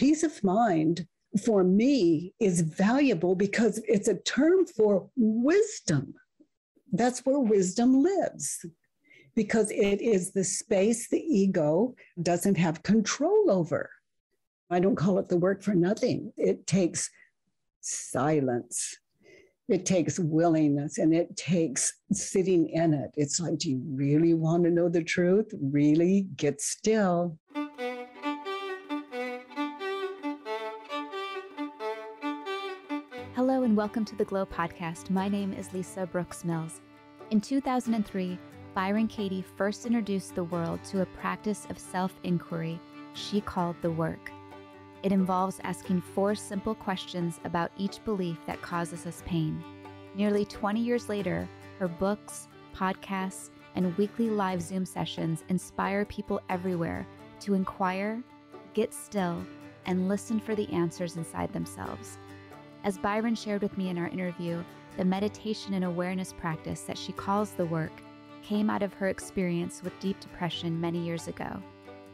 peace of mind for me is valuable because it's a term for wisdom. That's where wisdom lives because it is the space the ego doesn't have control over. I don't call it the work for nothing. It takes silence. It takes willingness and it takes sitting in it. It's like, do you really want to know the truth? Really get still. Welcome to the Glo Podcast. My name is Lisa Brooks Mills. In 2003, Byron Katie first introduced the world to a practice of self inquiry she called the work. It involves asking four simple questions about each belief that causes us pain. Nearly 20 years later, her books, podcasts, and weekly live Zoom sessions inspire people everywhere to inquire, get still, and listen for the answers inside themselves. As Byron shared with me in our interview, the meditation and awareness practice that she calls the work came out of her experience with deep depression many years ago.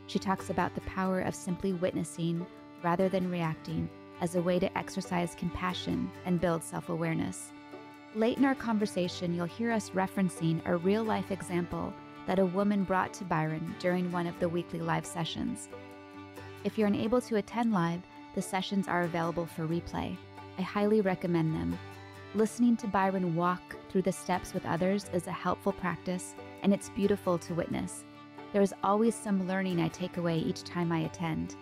She talks about the power of simply witnessing rather than reacting as a way to exercise compassion and build self awareness. Late in our conversation, you'll hear us referencing a real life example that a woman brought to Byron during one of the weekly live sessions. If you're unable to attend live, the sessions are available for replay. I highly recommend them. Listening to Byron walk through the steps with others is a helpful practice, and it's beautiful to witness. There is always some learning I take away each time I attend.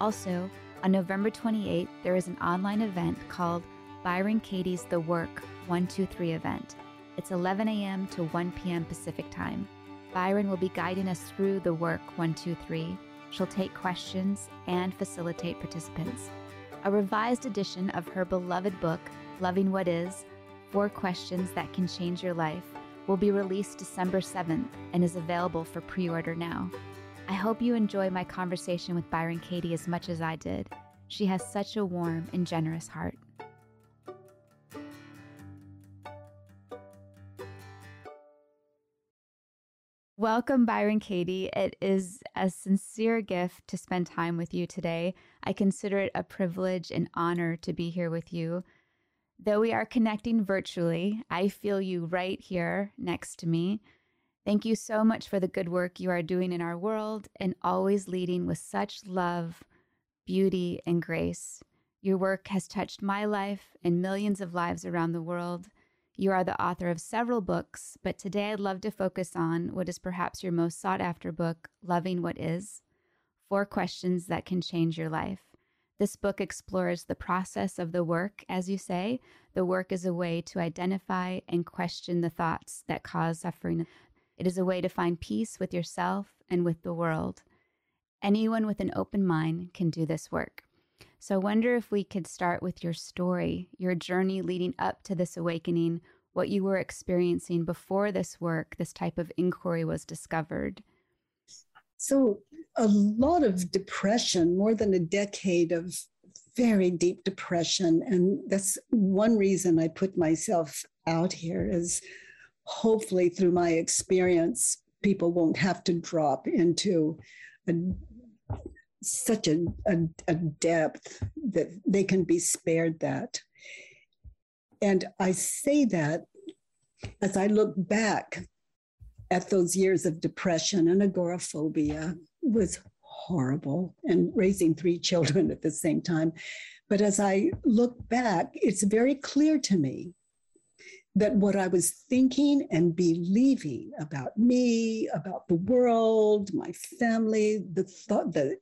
Also, on November 28th, there is an online event called Byron Katie's The Work 123 event. It's 11 a.m. to 1 p.m. Pacific Time. Byron will be guiding us through the work 123. She'll take questions and facilitate participants. A revised edition of her beloved book, Loving What Is Four Questions That Can Change Your Life, will be released December 7th and is available for pre order now. I hope you enjoy my conversation with Byron Katie as much as I did. She has such a warm and generous heart. Welcome, Byron Katie. It is a sincere gift to spend time with you today. I consider it a privilege and honor to be here with you. Though we are connecting virtually, I feel you right here next to me. Thank you so much for the good work you are doing in our world and always leading with such love, beauty, and grace. Your work has touched my life and millions of lives around the world. You are the author of several books, but today I'd love to focus on what is perhaps your most sought after book, Loving What Is Four Questions That Can Change Your Life. This book explores the process of the work, as you say. The work is a way to identify and question the thoughts that cause suffering. It is a way to find peace with yourself and with the world. Anyone with an open mind can do this work. So I wonder if we could start with your story, your journey leading up to this awakening, what you were experiencing before this work, this type of inquiry was discovered. So, a lot of depression, more than a decade of very deep depression. And that's one reason I put myself out here is hopefully through my experience, people won't have to drop into a such a, a, a depth that they can be spared that. And I say that as I look back at those years of depression and agoraphobia was horrible and raising three children at the same time. But as I look back, it's very clear to me that what I was thinking and believing about me, about the world, my family, the thought, the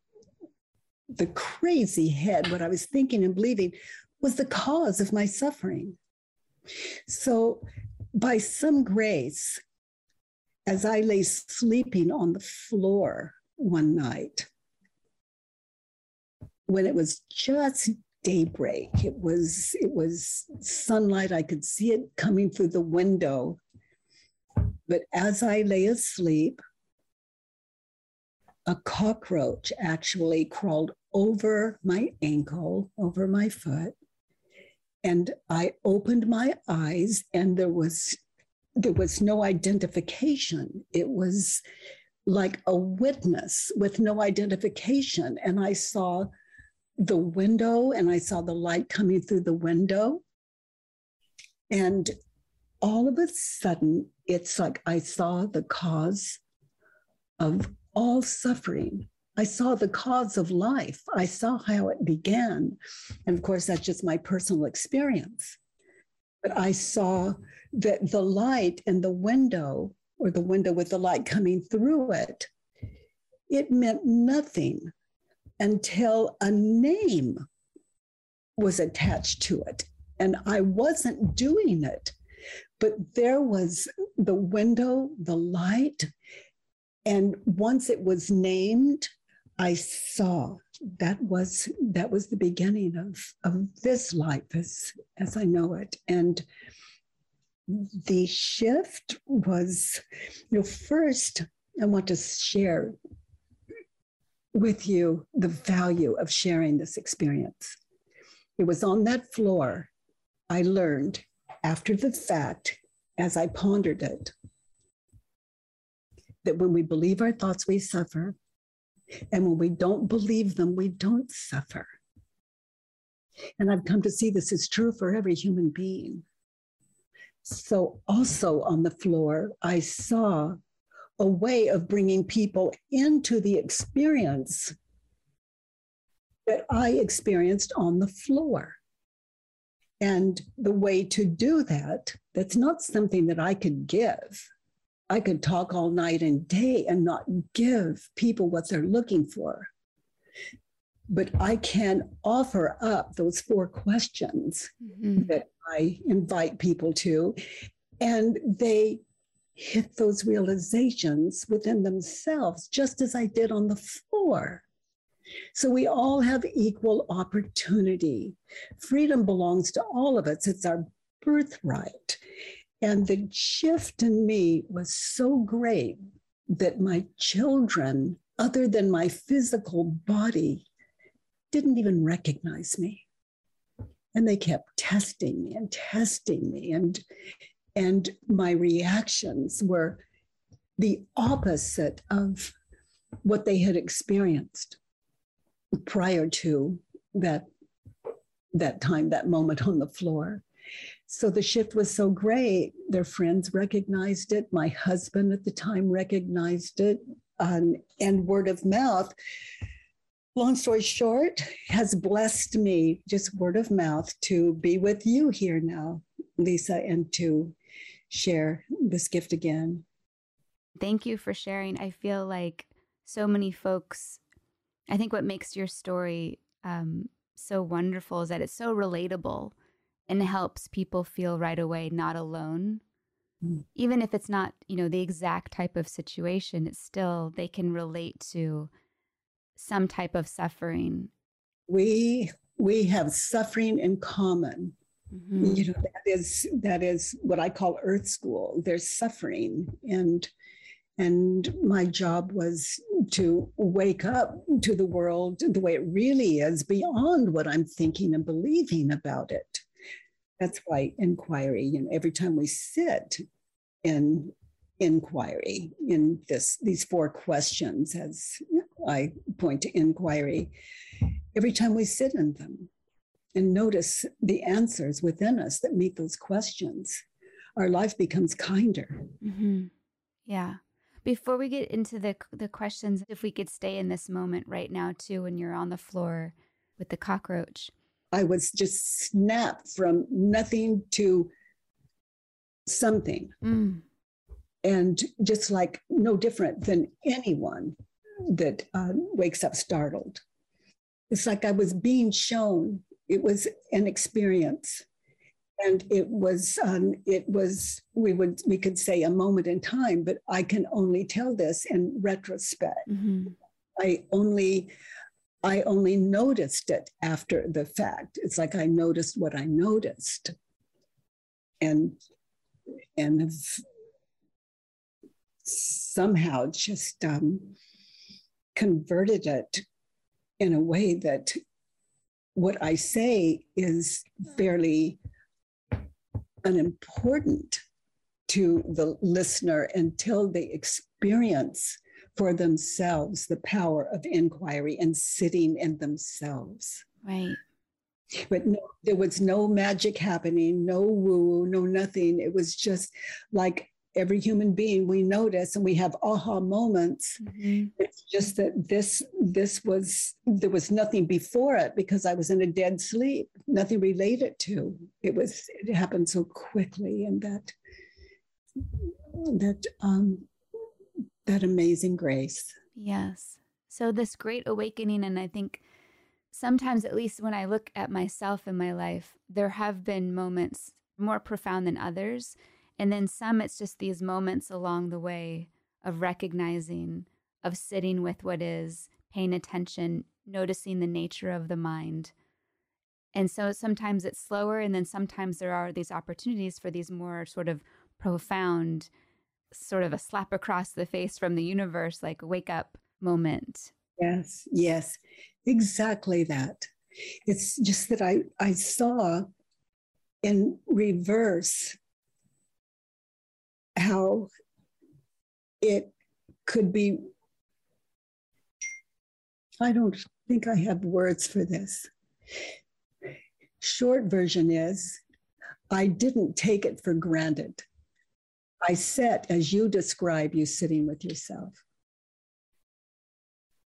the crazy head, what I was thinking and believing, was the cause of my suffering. So, by some grace, as I lay sleeping on the floor one night, when it was just daybreak, it was it was sunlight. I could see it coming through the window. But as I lay asleep, a cockroach actually crawled over my ankle, over my foot. And I opened my eyes and there was there was no identification. It was like a witness with no identification. And I saw the window and I saw the light coming through the window. And all of a sudden, it's like I saw the cause of all suffering. I saw the cause of life. I saw how it began. And of course, that's just my personal experience. But I saw that the light in the window, or the window with the light coming through it, it meant nothing until a name was attached to it. And I wasn't doing it, but there was the window, the light. And once it was named, I saw that was that was the beginning of, of this life as, as I know it. And the shift was, you know, first I want to share with you the value of sharing this experience. It was on that floor I learned after the fact, as I pondered it, that when we believe our thoughts, we suffer. And when we don't believe them, we don't suffer. And I've come to see this is true for every human being. So, also on the floor, I saw a way of bringing people into the experience that I experienced on the floor. And the way to do that, that's not something that I could give. I could talk all night and day and not give people what they're looking for. But I can offer up those four questions mm-hmm. that I invite people to, and they hit those realizations within themselves, just as I did on the floor. So we all have equal opportunity. Freedom belongs to all of us, it's our birthright. And the shift in me was so great that my children, other than my physical body, didn't even recognize me. And they kept testing me and testing me. And and my reactions were the opposite of what they had experienced prior to that that time that moment on the floor so the shift was so great their friends recognized it my husband at the time recognized it um, and word of mouth long story short has blessed me just word of mouth to be with you here now lisa and to share this gift again. Thank you for sharing. I feel like so many folks, I think what makes your story um, so wonderful is that it's so relatable and helps people feel right away not alone. Mm. Even if it's not, you know, the exact type of situation, it's still they can relate to some type of suffering. We we have suffering in common Mm-hmm. You know, that is that is what I call earth school. There's suffering and and my job was to wake up to the world the way it really is beyond what I'm thinking and believing about it. That's why inquiry, you know, every time we sit in inquiry in this these four questions as I point to inquiry, every time we sit in them, and notice the answers within us that meet those questions, our life becomes kinder. Mm-hmm. Yeah. Before we get into the the questions, if we could stay in this moment right now too, when you're on the floor with the cockroach. I was just snapped from nothing to something. Mm. And just like no different than anyone that uh, wakes up startled. It's like I was being shown it was an experience and it was um, it was we would we could say a moment in time but i can only tell this in retrospect mm-hmm. i only i only noticed it after the fact. It's like i noticed what i noticed. And and have somehow just um, converted it in a way that what I say is fairly unimportant to the listener until they experience for themselves the power of inquiry and sitting in themselves. Right. But no, there was no magic happening, no woo, no nothing. It was just like every human being we notice and we have aha moments mm-hmm. it's just that this this was there was nothing before it because i was in a dead sleep nothing related to it was it happened so quickly and that that um that amazing grace. Yes. So this great awakening and i think sometimes at least when i look at myself in my life there have been moments more profound than others. And then some, it's just these moments along the way of recognizing, of sitting with what is, paying attention, noticing the nature of the mind. And so sometimes it's slower, and then sometimes there are these opportunities for these more sort of profound, sort of a slap across the face from the universe, like wake up moment. Yes, yes, exactly that. It's just that I, I saw in reverse how it could be. I don't think I have words for this. Short version is I didn't take it for granted. I sat as you describe you sitting with yourself.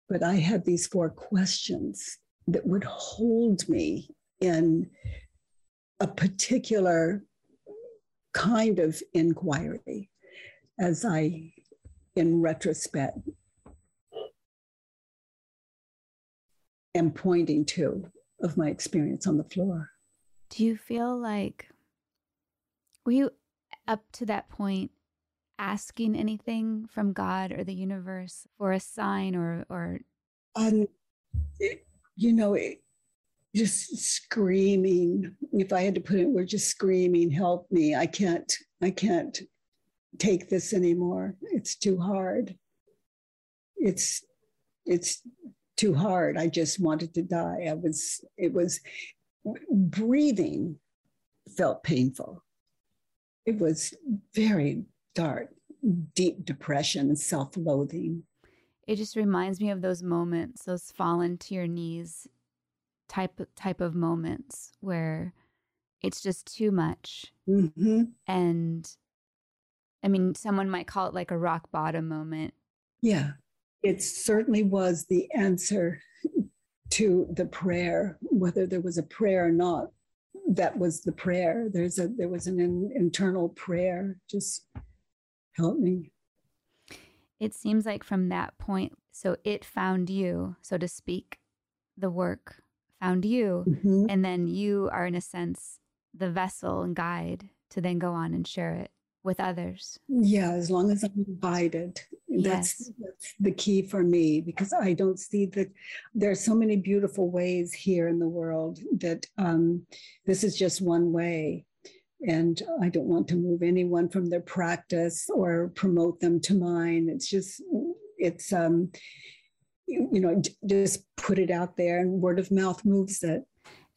But I had these four questions that would hold me in a particular kind of inquiry as I, in retrospect, am pointing to of my experience on the floor. Do you feel like, were you up to that point asking anything from God or the universe for a sign or, or? Um, it, you know, it, just screaming. If I had to put it, we're just screaming, help me. I can't, I can't take this anymore. It's too hard. It's, it's too hard. I just wanted to die. I was, it was breathing felt painful. It was very dark, deep depression and self loathing. It just reminds me of those moments, those fallen to your knees type type of moments where it's just too much mm-hmm. and i mean someone might call it like a rock bottom moment yeah it certainly was the answer to the prayer whether there was a prayer or not that was the prayer. There's a there was an in, internal prayer. Just help me. It seems like from that point so it found you so to speak. The work found you. Mm-hmm. And then you are, in a sense, the vessel and guide to then go on and share it with others. Yeah, as long as I'm invited. Yes. That's, that's the key for me because I don't see that there are so many beautiful ways here in the world that um, this is just one way. And I don't want to move anyone from their practice or promote them to mine. It's just, it's, um, you know just put it out there and word of mouth moves it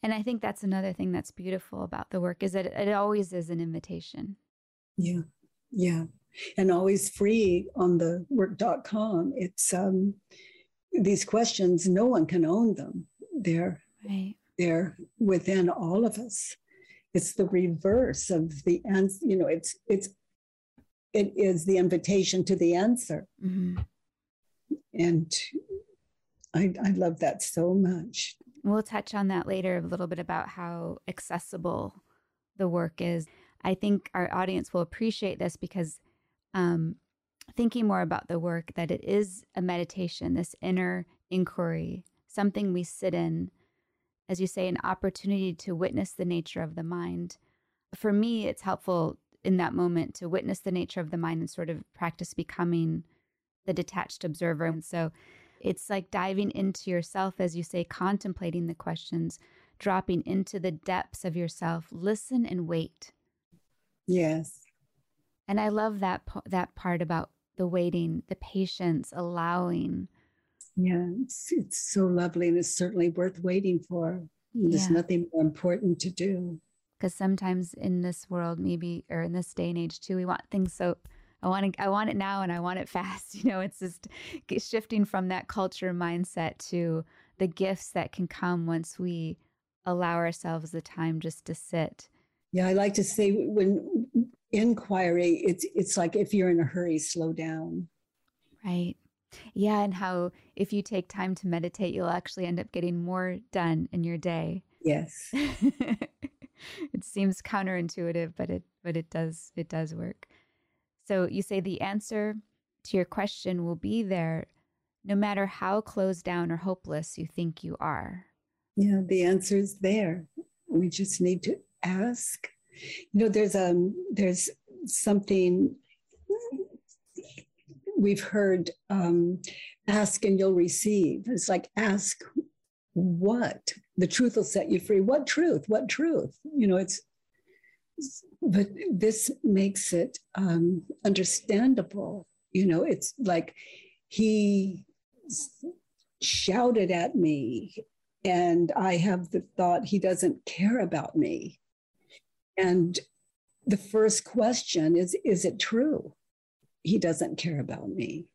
and i think that's another thing that's beautiful about the work is that it always is an invitation yeah yeah and always free on the work.com it's um these questions no one can own them they're right. they're within all of us it's the reverse of the answer you know it's it's it is the invitation to the answer mm-hmm. and I, I love that so much. We'll touch on that later a little bit about how accessible the work is. I think our audience will appreciate this because um, thinking more about the work, that it is a meditation, this inner inquiry, something we sit in, as you say, an opportunity to witness the nature of the mind. For me, it's helpful in that moment to witness the nature of the mind and sort of practice becoming the detached observer. And so it's like diving into yourself, as you say, contemplating the questions, dropping into the depths of yourself. Listen and wait. Yes. And I love that that part about the waiting, the patience, allowing. Yeah, it's, it's so lovely and it's certainly worth waiting for. There's yeah. nothing more important to do. Because sometimes in this world, maybe, or in this day and age too, we want things so I want to, I want it now and I want it fast. You know, it's just shifting from that culture mindset to the gifts that can come once we allow ourselves the time just to sit. Yeah, I like to say when inquiry, it's it's like if you're in a hurry, slow down. Right. Yeah, and how if you take time to meditate, you'll actually end up getting more done in your day. Yes. it seems counterintuitive, but it but it does it does work. So you say the answer to your question will be there no matter how closed down or hopeless you think you are. Yeah, the answer is there. We just need to ask. You know, there's um there's something we've heard um, ask and you'll receive. It's like ask what? The truth will set you free. What truth? What truth? You know, it's but this makes it um, understandable. You know, it's like he shouted at me, and I have the thought he doesn't care about me. And the first question is Is it true? He doesn't care about me.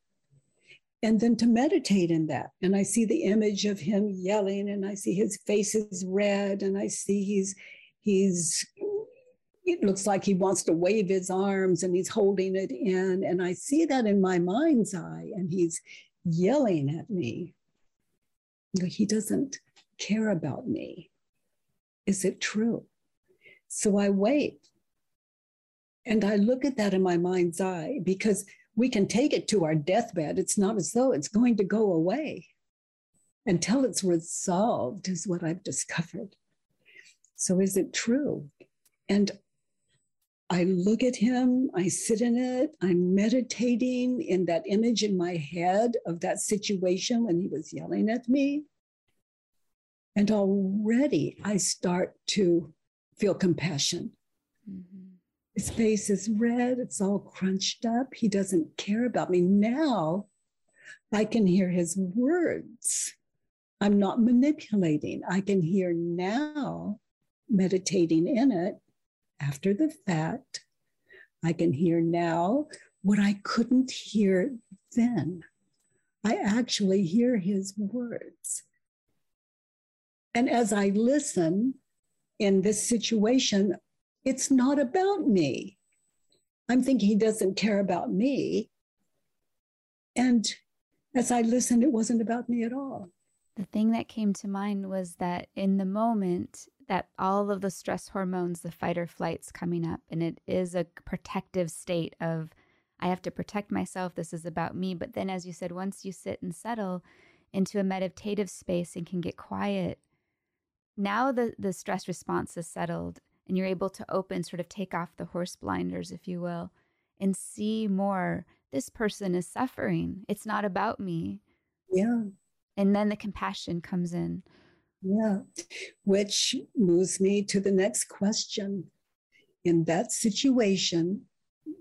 And then to meditate in that. And I see the image of him yelling, and I see his face is red, and I see he's he's it looks like he wants to wave his arms and he's holding it in. And I see that in my mind's eye, and he's yelling at me. He doesn't care about me. Is it true? So I wait. And I look at that in my mind's eye because we can take it to our deathbed. It's not as though it's going to go away until it's resolved, is what I've discovered. So, is it true? And I look at him, I sit in it, I'm meditating in that image in my head of that situation when he was yelling at me. And already I start to feel compassion. Mm-hmm. His face is red, it's all crunched up. He doesn't care about me. Now I can hear his words. I'm not manipulating. I can hear now, meditating in it, after the fact, I can hear now what I couldn't hear then. I actually hear his words. And as I listen in this situation, it's not about me. I'm thinking he doesn't care about me. And as I listened, it wasn't about me at all. The thing that came to mind was that in the moment, that all of the stress hormones, the fight or flight's coming up, and it is a protective state of, I have to protect myself. This is about me. But then, as you said, once you sit and settle into a meditative space and can get quiet, now the, the stress response is settled and you're able to open, sort of take off the horse blinders, if you will, and see more. This person is suffering. It's not about me. Yeah. And then the compassion comes in. Yeah, which moves me to the next question. In that situation,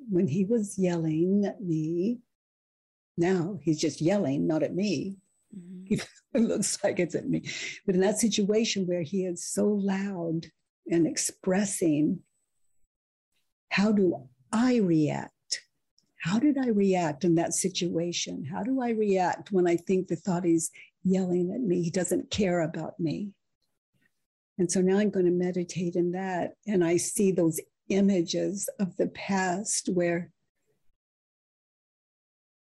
when he was yelling at me, now he's just yelling, not at me. Mm-hmm. it looks like it's at me. But in that situation where he is so loud and expressing, how do I react? How did I react in that situation? How do I react when I think the thought is yelling at me. He doesn't care about me. And so now I'm going to meditate in that. And I see those images of the past where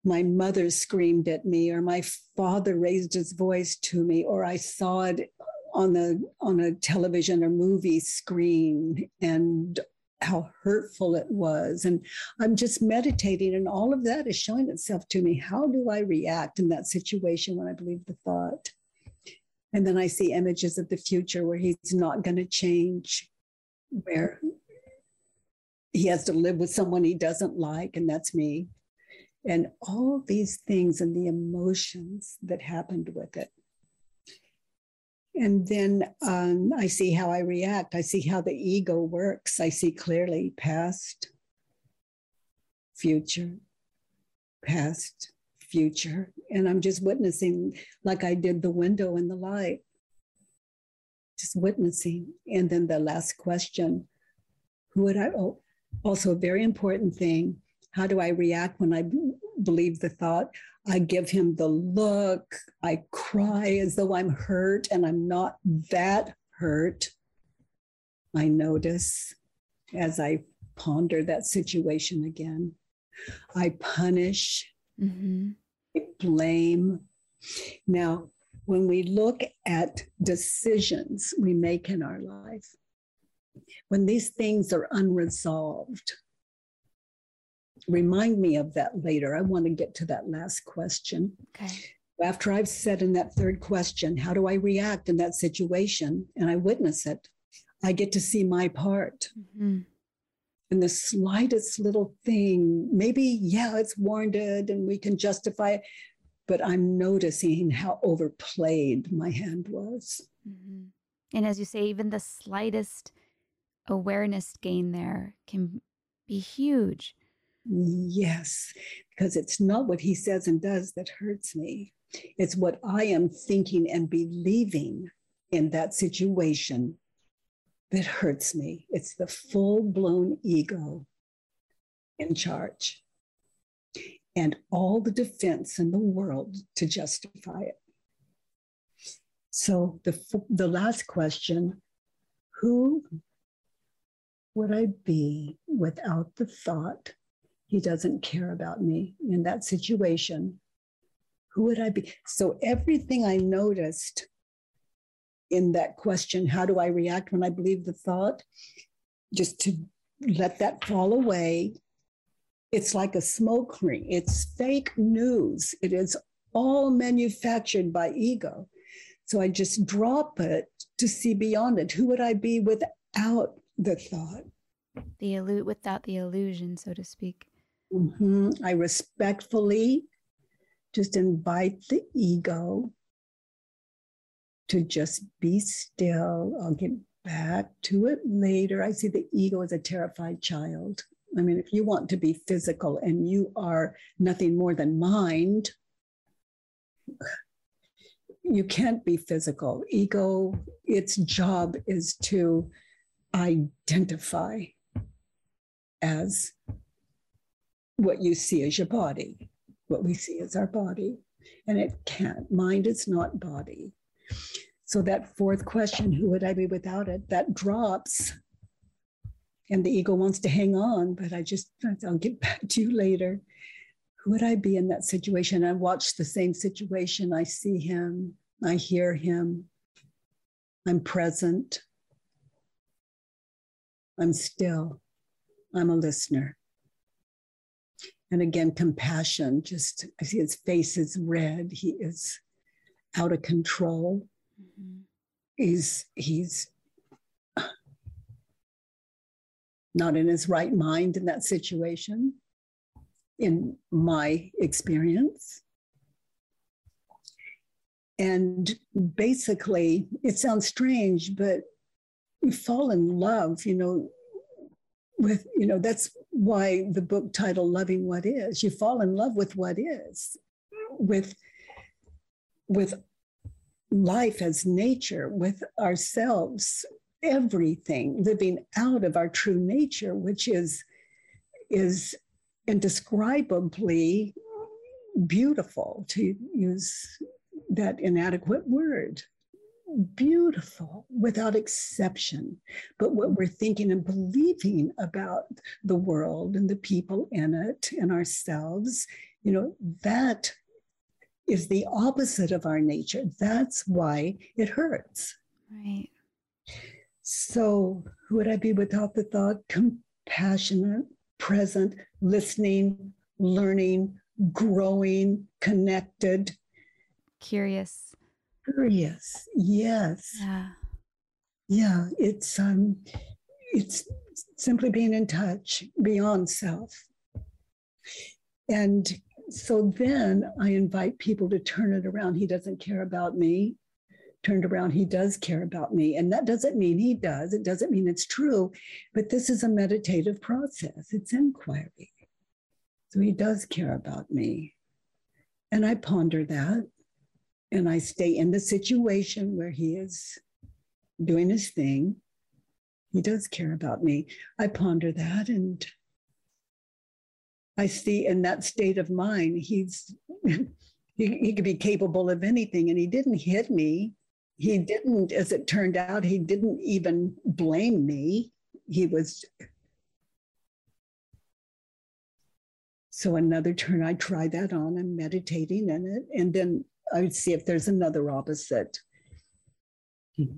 my mother screamed at me or my father raised his voice to me or i saw it on the on a television or movie screen and how hurtful it was. And I'm just meditating, and all of that is showing itself to me. How do I react in that situation when I believe the thought? And then I see images of the future where he's not going to change, where he has to live with someone he doesn't like, and that's me. And all these things and the emotions that happened with it. And then um, I see how I react. I see how the ego works. I see clearly past, future, past, future. And I'm just witnessing like I did the window and the light, just witnessing. And then the last question who would I, oh, also a very important thing, How do I react when I believe the thought? I give him the look. I cry as though I'm hurt and I'm not that hurt. I notice as I ponder that situation again. I punish, mm-hmm. I blame. Now, when we look at decisions we make in our life, when these things are unresolved, remind me of that later. I want to get to that last question. Okay. After I've said in that third question, how do I react in that situation? And I witness it, I get to see my part. Mm-hmm. And the slightest little thing, maybe, yeah, it's warranted and we can justify it, but I'm noticing how overplayed my hand was. Mm-hmm. And as you say, even the slightest awareness gain there can be huge. Yes, because it's not what he says and does that hurts me. It's what I am thinking and believing in that situation that hurts me. It's the full blown ego in charge and all the defense in the world to justify it. So the, the last question who would I be without the thought he doesn't care about me in that situation? Who would I be? So everything I noticed in that question, how do I react when I believe the thought? Just to let that fall away. It's like a smoke ring. It's fake news. It is all manufactured by ego. So I just drop it to see beyond it. Who would I be without the thought? The illu- without the illusion, so to speak. Mm-hmm. I respectfully just invite the ego to just be still. I'll get back to it later. I see the ego as a terrified child. I mean, if you want to be physical and you are nothing more than mind, you can't be physical. Ego, its job is to identify as what you see is your body, what we see is our body. And it can't. Mind is not body. So that fourth question, who would I be without it, that drops. And the ego wants to hang on, but I just, I'll get back to you later. Who would I be in that situation? I watch the same situation. I see him, I hear him, I'm present, I'm still, I'm a listener. And again, compassion, just I see his face is red. He is out of control. Mm-hmm. He's he's not in his right mind in that situation, in my experience. And basically, it sounds strange, but we fall in love, you know, with, you know, that's why the book title Loving What Is. You fall in love with what is, with with life as nature, with ourselves, everything, living out of our true nature, which is is indescribably beautiful to use that inadequate word beautiful without exception. But what we're thinking and believing about the world and the people in it and ourselves, you know, that is the opposite of our nature. That's why it hurts. Right. So, who would I be without the thought? Compassionate, present, listening, learning, growing, connected, curious. Curious. Yes. Yeah. Yeah. It's um it's simply being in touch beyond self. And so then I invite people to turn it around. He doesn't care about me. Turned around, he does care about me. And that doesn't mean he does. It doesn't mean it's true. But this is a meditative process, it's inquiry. So he does care about me. And I ponder that. And I stay in the situation where he is doing his thing. He does care about me. I ponder that and I see in that state of mind, he's he, he could be capable of anything. And he didn't hit me. He didn't, as it turned out, he didn't even blame me. He was so another turn I try that on. I'm meditating in it. And then I would see if there's another opposite. He,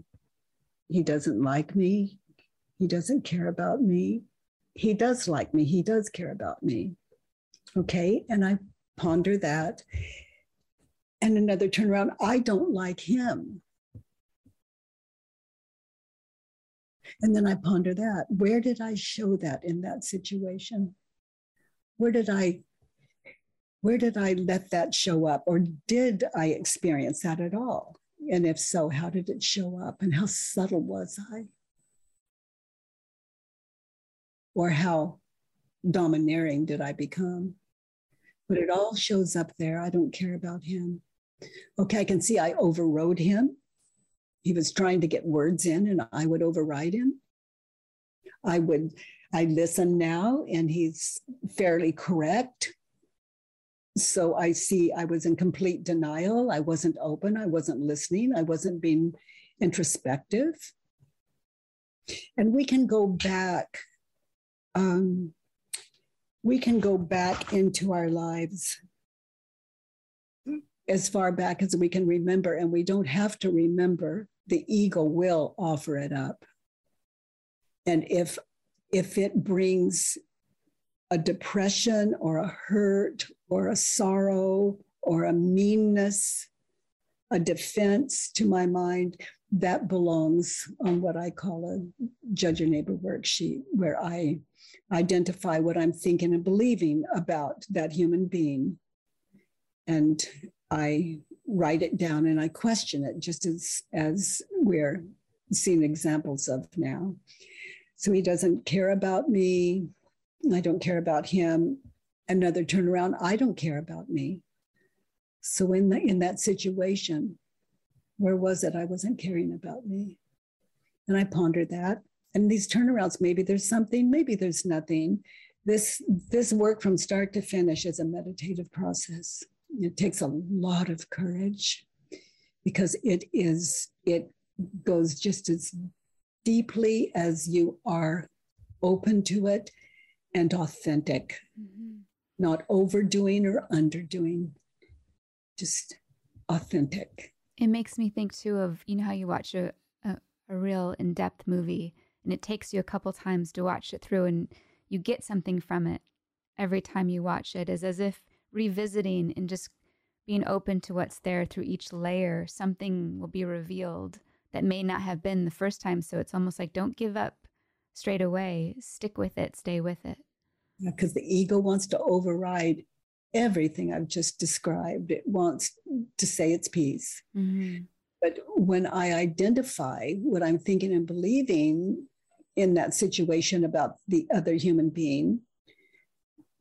he doesn't like me. He doesn't care about me. He does like me. He does care about me. Okay. And I ponder that. And another turnaround, I don't like him. And then I ponder that. Where did I show that in that situation? Where did I where did I let that show up? Or did I experience that at all? And if so, how did it show up? And how subtle was I? Or how domineering did I become? But it all shows up there. I don't care about him. Okay, I can see I overrode him. He was trying to get words in, and I would override him. I would, I listen now, and he's fairly correct. So I see I was in complete denial. I wasn't open. I wasn't listening. I wasn't being introspective. And we can go back. Um, we can go back into our lives as far back as we can remember, and we don't have to remember. The ego will offer it up. And if if it brings a depression or a hurt or a sorrow or a meanness, a defense to my mind, that belongs on what I call a judge your neighbor worksheet, where I identify what I'm thinking and believing about that human being. And I write it down and I question it, just as, as we're seeing examples of now. So he doesn't care about me. I don't care about him. Another turnaround, I don't care about me. So in the, in that situation, where was it? I wasn't caring about me. And I pondered that. And these turnarounds, maybe there's something, maybe there's nothing. This this work from start to finish is a meditative process. It takes a lot of courage because it is it goes just as deeply as you are open to it and authentic, mm-hmm. not overdoing or underdoing, just authentic. It makes me think too of, you know, how you watch a, a, a real in depth movie and it takes you a couple times to watch it through and you get something from it every time you watch it, is as if revisiting and just being open to what's there through each layer, something will be revealed that may not have been the first time. So it's almost like don't give up straight away, stick with it, stay with it. Because the ego wants to override everything I've just described, it wants to say its piece. Mm-hmm. But when I identify what I'm thinking and believing in that situation about the other human being,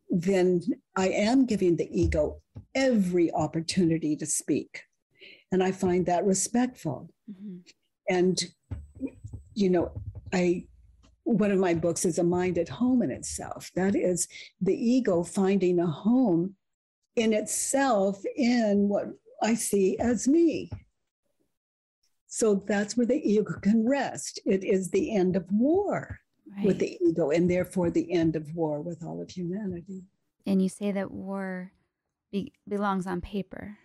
then I am giving the ego every opportunity to speak. And I find that respectful. Mm-hmm. And, you know, I, one of my books is A Mind at Home in Itself. That is the ego finding a home in itself in what I see as me. So that's where the ego can rest. It is the end of war right. with the ego, and therefore the end of war with all of humanity. And you say that war be- belongs on paper.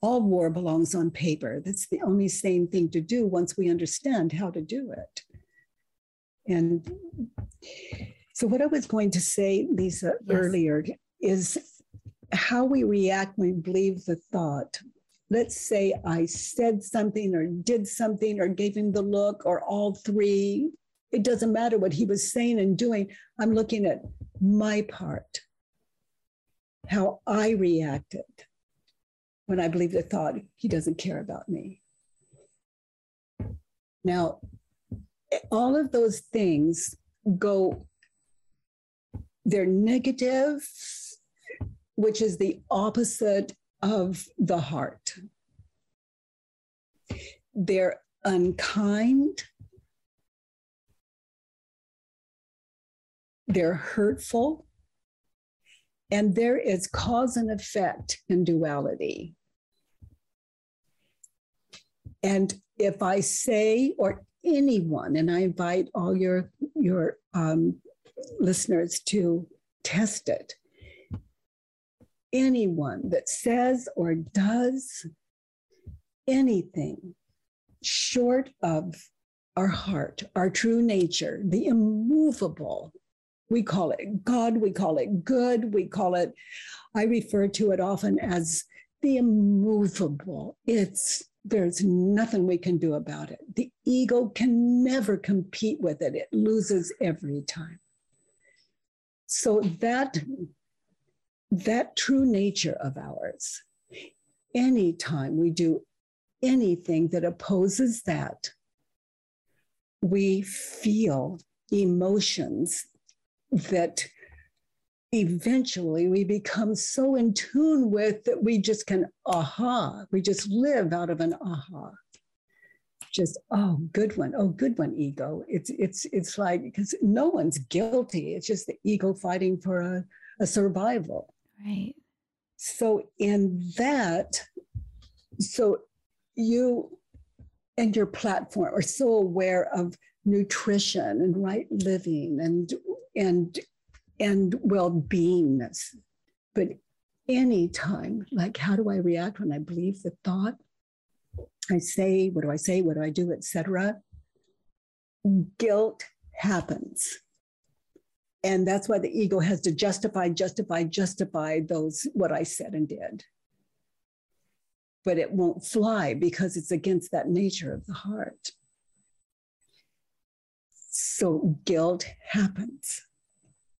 All war belongs on paper. That's the only sane thing to do once we understand how to do it. And so, what I was going to say, Lisa, yes. earlier is how we react when we believe the thought. Let's say I said something or did something or gave him the look or all three. It doesn't matter what he was saying and doing. I'm looking at my part, how I reacted when I believe the thought, he doesn't care about me. Now, all of those things go, they're negative, which is the opposite of the heart. They're unkind, they're hurtful, And there is cause and effect in duality. And if I say, or anyone, and I invite all your, your um, listeners to test it, anyone that says or does anything short of our heart, our true nature, the immovable, we call it God, we call it good, we call it, I refer to it often as the immovable. It's there's nothing we can do about it. The ego can never compete with it. It loses every time. So that that true nature of ours, anytime we do anything that opposes that, we feel emotions that eventually we become so in tune with that we just can aha we just live out of an aha. Just oh good one oh good one ego. It's it's it's like because no one's guilty. It's just the ego fighting for a, a survival. Right. So in that so you and your platform are so aware of nutrition and right living and and and well-beingness. But anytime like how do i react when i believe the thought? I say what do i say? What do i do? Etc guilt happens. And that's why the ego has to justify justify justify those what i said and did. But it won't fly because it's against that nature of the heart. So guilt happens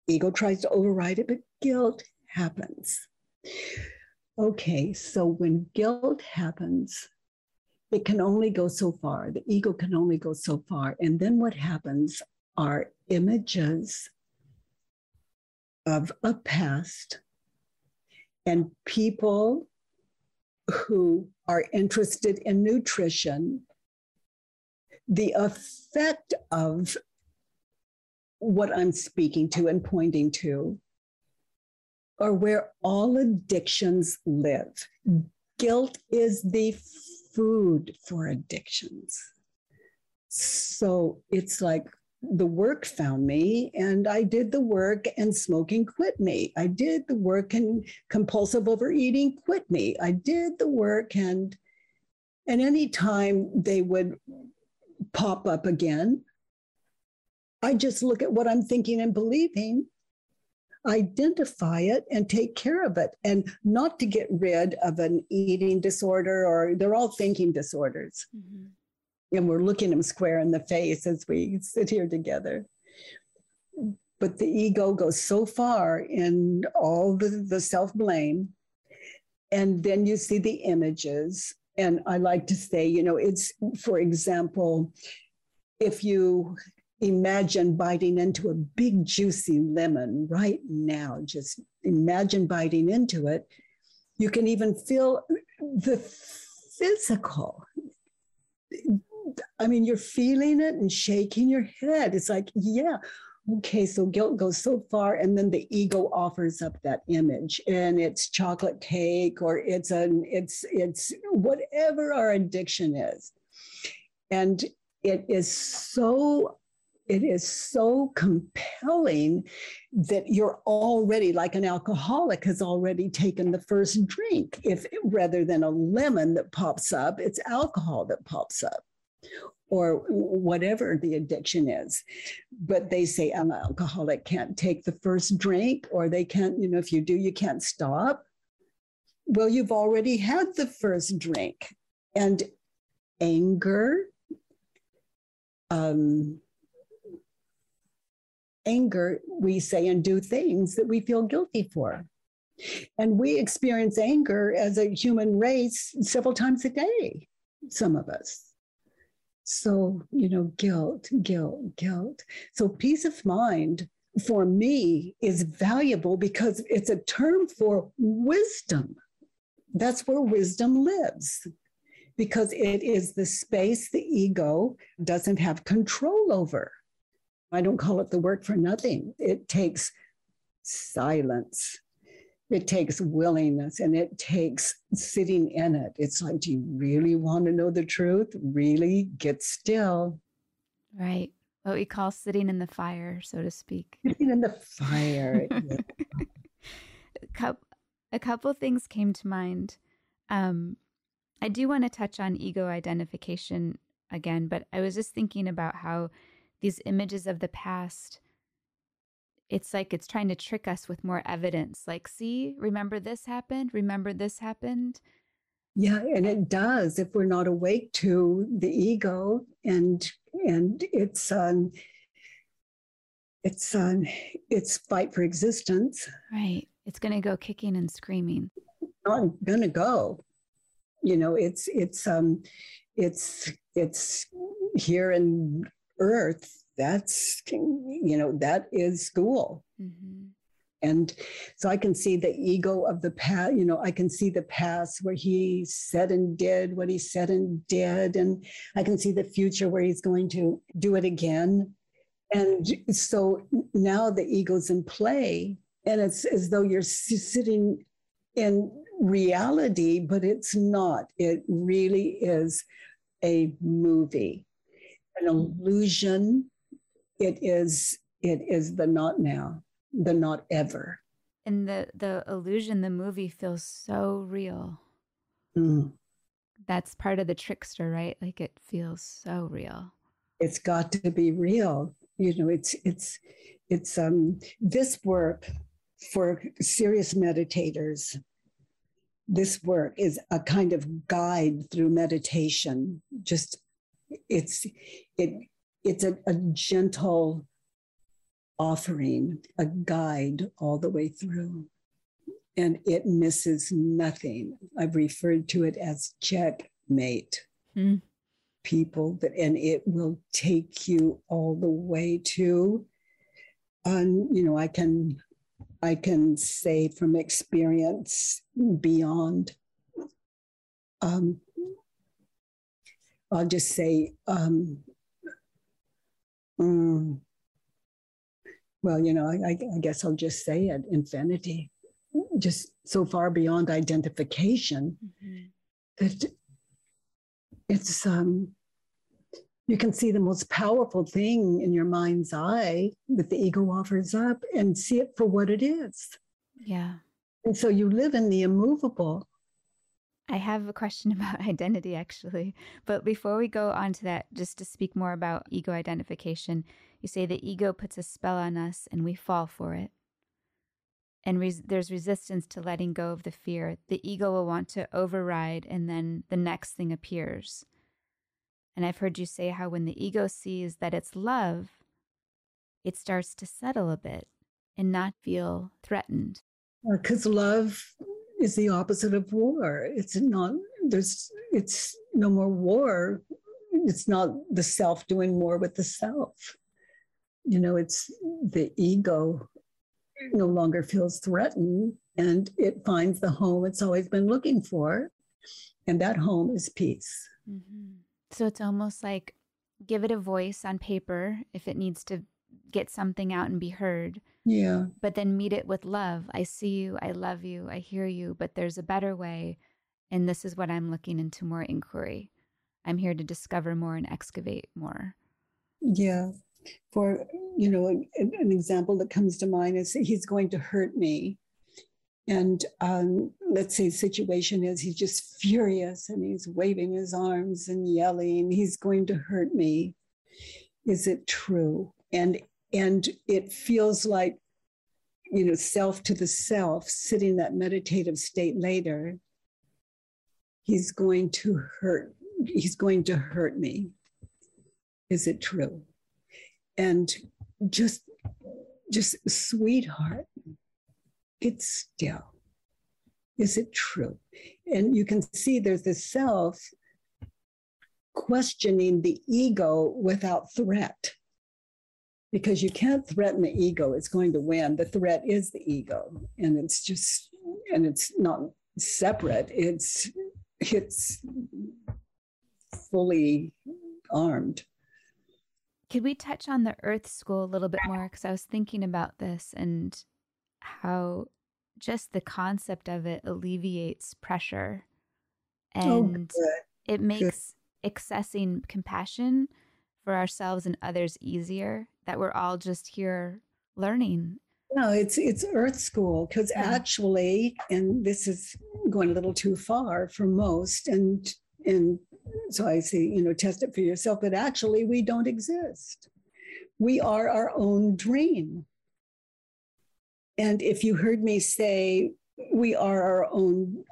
Ego tries to override it, but guilt happens. Okay, so when guilt happens, it can only go so far. The ego can only go so far. And then what happens are images of a past and people who are interested in nutrition, the effect of what I'm speaking to and pointing to are where all addictions live. Hmm. Guilt is the food for addictions. So it's like the work found me and I did the work and smoking quit me. I did the work and compulsive overeating quit me. I did the work and and anytime they would pop up again, I just look at what I'm thinking and believing, identify it, and take care of it, and not to get rid of an eating disorder or they're all thinking disorders. Mm-hmm. And we're looking them square in the face as we sit here together. But the ego goes so far in all the, the self blame. And then you see the images. And I like to say, you know, it's, for example, if you imagine biting into a big juicy lemon right now. Just imagine biting into it. You can even feel the physical. I mean, you're feeling it and shaking your head. It's like, yeah, okay, so guilt goes so far, and then the ego offers up that image, and it's chocolate cake or it's an it's it's whatever our addiction is, and it is so it is so compelling that you're already like an alcoholic has already taken the first drink. If rather than a lemon that pops up it's alcohol that pops up or whatever the addiction is. But they say an alcoholic can't take the first drink or they can't you know if you do you can't stop. Well you've already had the first drink and anger um, anger, we say and do things that we feel guilty for. And we experience anger as a human race several times a day, some of us. So, you know, guilt, guilt, guilt. So, peace of mind for me is valuable because it's a term for wisdom. That's where wisdom lives because it is the space the ego doesn't have control over. I don't call it the work for nothing. It takes silence. it takes willingness and it takes sitting in it. It's like, do you really want to know the truth? Really get still. Right. What we call sitting in the fire, so to speak. Sitting in the fire. a, a couple things came to mind. Um, I do want to touch on ego identification again, but I was just thinking about how these images of the past it's like it's trying to trick us with more evidence like see remember this happened remember this happened. Yeah and it does if we're not awake to the ego and and it's um it's um it's fight for existence. Right it's going to go kicking and screaming. Not going to go. You know it's it's um it's it's here in earth that's you know that is school. Mm-hmm. and so i can see the ego of the past you know i can see the past where he said and did what he said and did and i can see the future where he's going to do it again. And so now the ego's in play and it's as though you're sitting in reality but it's not. It really is a movie an illusion. It is it is the not now the not ever. And the the illusion the movie feels so real. Mm. that's part of the trickster right? Like it feels so real. It's got to be real. You know it's it's it's um this work for serious meditators this work is a kind of guide through meditation just it's it it's a, a gentle offering, a guide all the way through. And it misses nothing. I've referred to it as checkmate. Mm. People that, and it will take you all the way to, um, you know, I can, I can say from experience beyond. Um, I'll just say um, Mm. Well, you know, I, I, guess I'll just say it infinity, just so far beyond identification mm-hmm. that it's, um, you can see the most powerful thing in your mind's eye that the ego offers up and see it for what it is. Yeah. And so you live in the immovable. I have a question about identity actually. But before we go on to that, just to speak more about ego identification, you say the ego puts a spell on us and we fall for it. And res- there's resistance to letting go of the fear. The ego will want to override, and then the next thing appears. And I've heard you say how when the ego sees that it's love, it starts to settle a bit and not feel threatened. Because uh, love is the opposite of war. It's not, there's, it's no more war. It's not the self doing more with the self. You know, it's the ego no longer feels threatened and it finds the home it's always been looking for. And that home is peace. Mm-hmm. So it's almost like give it a voice on paper if it needs to get something out and be heard yeah. But then meet it with love. I see you. I love you. I hear you. But there's a better way. And this is what I'm looking into more inquiry. I'm here to discover more and excavate more. Yeah. For, you know, an, example that comes to mind is he's going to hurt me. And um, let's say the situation is he's just furious and he's waving his arms and yelling, he's going to hurt me. Is it true? And and it feels like you know self to the self sitting that meditative state later he's going to hurt he's going to hurt me. Is it true? And just just sweetheart it's still is it true? And you can see there's this self questioning the ego without threat because you can't threaten the ego it's going to win. The threat is the ego and it's just and it's not separate it's it's fully armed. Could we touch on the earth school a little bit more? Because i was thinking about this and how just the concept of it alleviates pressure oh, and oh, it makes good. accessing compassion for ourselves and others easier that we're all just here learning no it's it's earth school because yeah. actually and this is going a little too far for most and and so i say you know test it for yourself but actually we don't exist we are our own dream and if you heard me say we are our own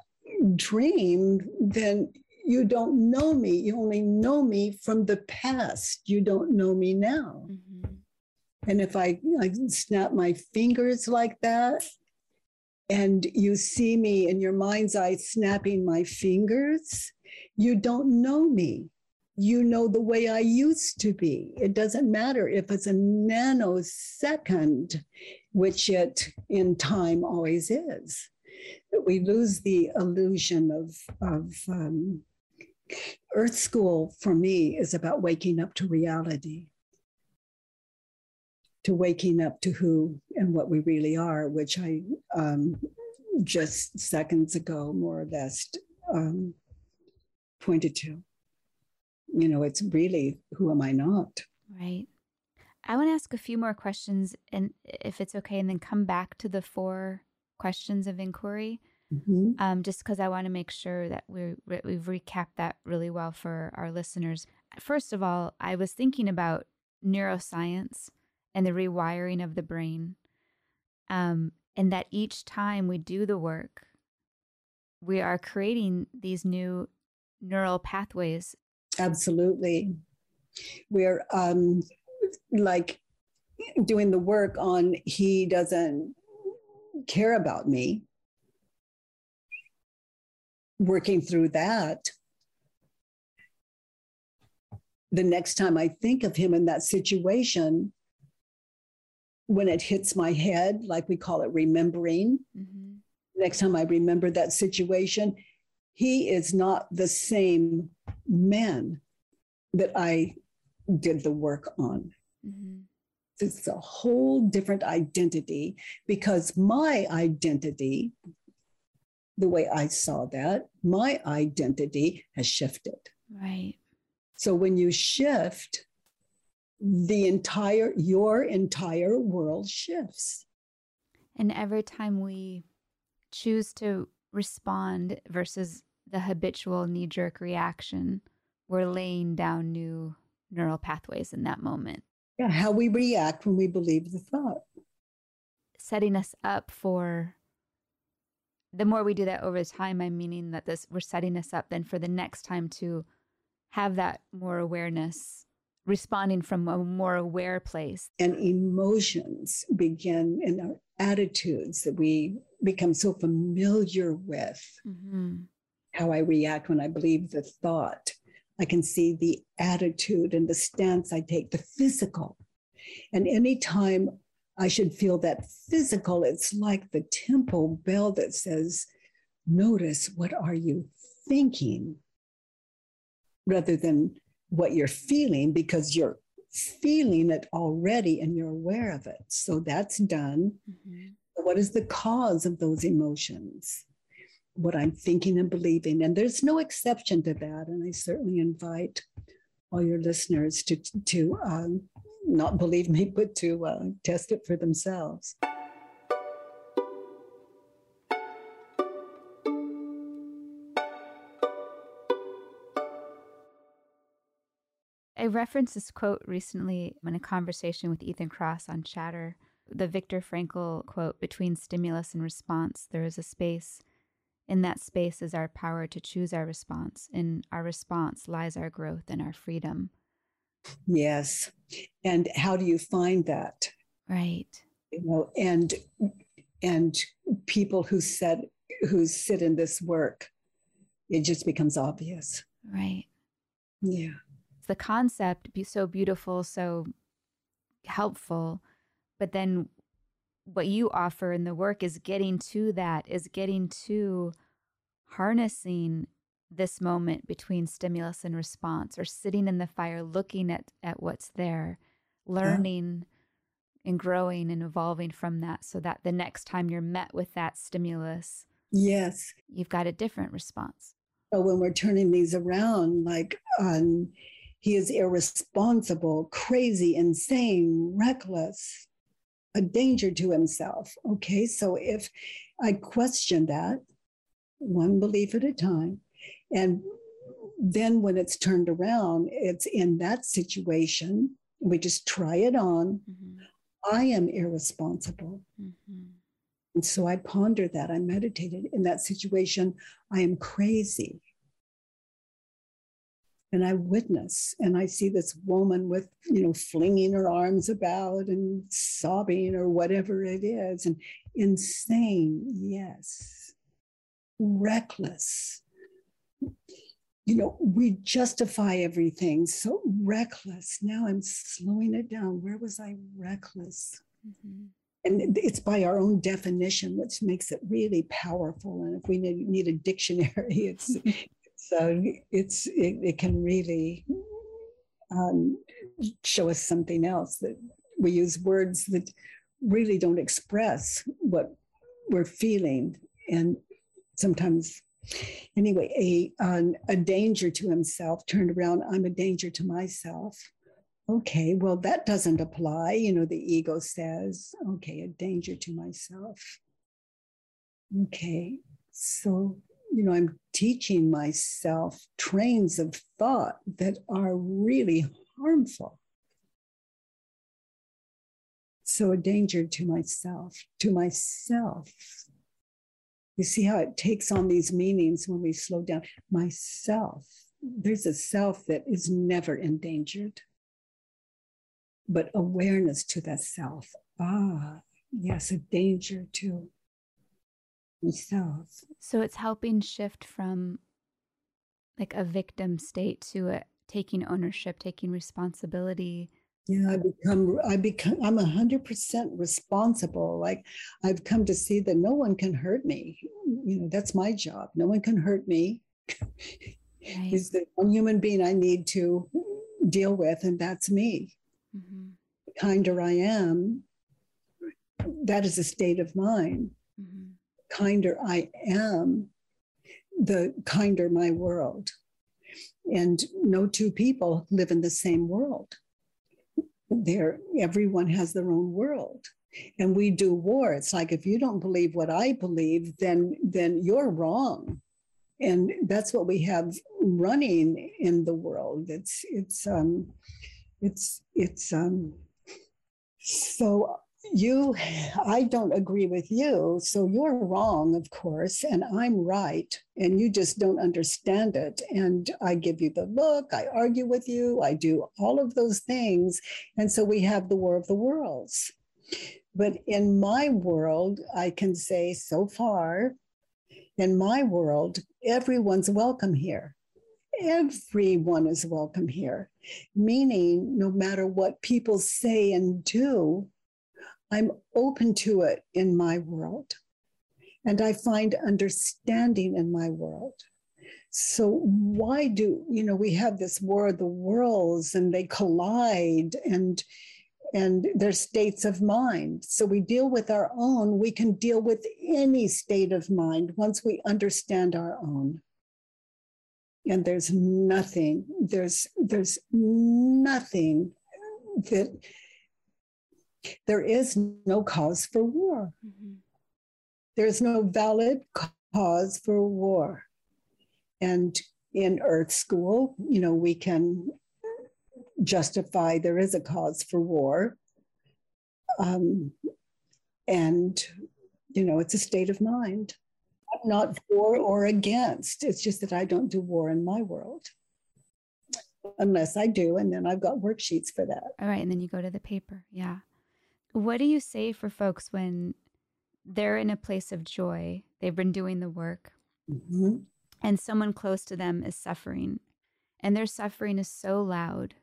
dream, then you don't know me. You only know me from the past. You don't know me now. Mm-hmm. And if I, I snap my fingers like that, and you see me in your mind's eye snapping my fingers, you don't know me you know the way I used to be. It doesn't matter if it's a nanosecond, which it in time always is. We lose the illusion of, of um, Earth School for me is about waking up to reality, to waking up to who and what we really are, which I um, just seconds ago more or less um, pointed to you know, it's really who am I not? Right. I want to ask a few more questions, and if it's okay, and then come back to the four questions of inquiry, mm-hmm. um, just because I want to make sure that we we've recapped that really well for our listeners. First of all, I was thinking about neuroscience and the rewiring of the brain, um, and that each time we do the work, we are creating these new neural pathways Absolutely. We're um, like doing the work on he doesn't care about me, working through that. The next time I think of him in that situation, when it hits my head, like we call it remembering, mm-hmm. next time I remember that situation, he is not the same man that I did the work on. Mm-hmm. It's a whole different identity because my identity, the way I saw that, my identity has shifted. Right. So when you shift, the entire, your entire world shifts. And every time we choose to respond versus the habitual knee jerk reaction, we're laying down new neural pathways in that moment. Yeah, how we react when we believe the thought. Setting us up for the more we do that over time, I'm meaning that this we're setting us up then for the next time to have that more awareness, responding from a more aware place. And emotions begin in our attitudes that we become so familiar with. Mm-hmm how I react when I believe the thought. I can see the attitude and the stance I take, the physical. And anytime I should feel that physical, it's like the temple bell that says, Notice what are you thinking? Rather than what you're feeling, because you're feeling it already and you're aware of it. So that's done. Mm-hmm. What is the cause of those emotions? what I'm thinking and believing. And there's no exception to that. And I certainly invite all your listeners to, to um, not believe me, but to uh, test it for themselves. I referenced this quote recently in a conversation with Ethan Kross on Chatter. The Viktor Frankl quote Between stimulus and response, there is a space in that space is our power to choose our response. In our response lies our growth and our freedom. Yes. And how do you find that? Right. You know, and and people who said who sit in this work, it just becomes obvious. Right. Yeah. The concept be so beautiful, so helpful, but then what you offer in the work is getting to that, is getting to harnessing this moment between stimulus and response or sitting in the fire looking at at what's there learning and growing and evolving from that so that the next time you're met with that stimulus yes. you've got a different response. So when we're turning these around like um, he is irresponsible crazy insane reckless a danger to himself okay so if i question that one belief at a time and then when it's turned around it's in that situation we just try it on mm-hmm. I am irresponsible. Mm-hmm. And so I pondered that. I meditated in that situation. I am crazy. And I witness and I see this woman with, you know, flinging her arms about and sobbing or whatever it is. And insane, yes. Reckless, you know, we justify everything so reckless. Now I'm slowing it down. Where was I reckless? Mm-hmm. And it's by our own definition, which makes it really powerful. And if we need, need a dictionary, it's so it's it, it, can really um, show us something else that we use words that really don't express what we're feeling, and sometimes anyway, a, um, a danger to himself turned around, I'm a danger to myself. Okay, well, that doesn't apply. You know, the ego says, okay, a danger to myself. Okay, so, you know, I'm teaching myself trains of thought that are really harmful. So, a danger to myself, to myself. You see how it takes on these meanings when we slow down. Myself, there's a self that is never endangered, but awareness to that self. Ah, yes, a danger to myself. So it's helping shift from like a victim state to a taking ownership, taking responsibility, yeah, I become I become I'm a hundred percent responsible. Like I've come to see that no one can hurt me. You know, that's my job. No one can hurt me. Right. Is the one human being I need to deal with, and that's me. Mm-hmm. The kinder I am, that is a state of mind. Mm-hmm. Kinder I am, the kinder my world. And no two people live in the same world. There everyone has their own world. And we do war. It's like if you don't believe what i believe then then you're wrong. And that's what we have running in the world. It's it's um it's it's um so you i don't agree with you. So you're wrong of course and i'm right and you just don't understand it. And i give you the look i argue with you i do all of those things and so we have the war of the worlds. But in my world i can say so far in my world everyone's welcome here. Everyone is welcome here meaning no matter what people say and do I'm open to it in my world. And I find understanding in my world. So why do, you know, we have this war of the worlds and they collide and and their states of mind. So we deal with our own, we can deal with any state of mind once we understand our own. And there's nothing, there's there's nothing that there is no cause for war. Mm-hmm. There's no valid cause for war. And in Earth School, you know, we can justify there is a cause for war. Um, and, you know, it's a state of mind. I'm not for or against. It's just that I don't do war in my world unless I do. And then I've got worksheets for that. All right. And then you go to the paper. Yeah. What do you say for folks when they're in a place of joy? They've been doing the work, mm-hmm. and someone close to them is suffering, and their suffering is so loud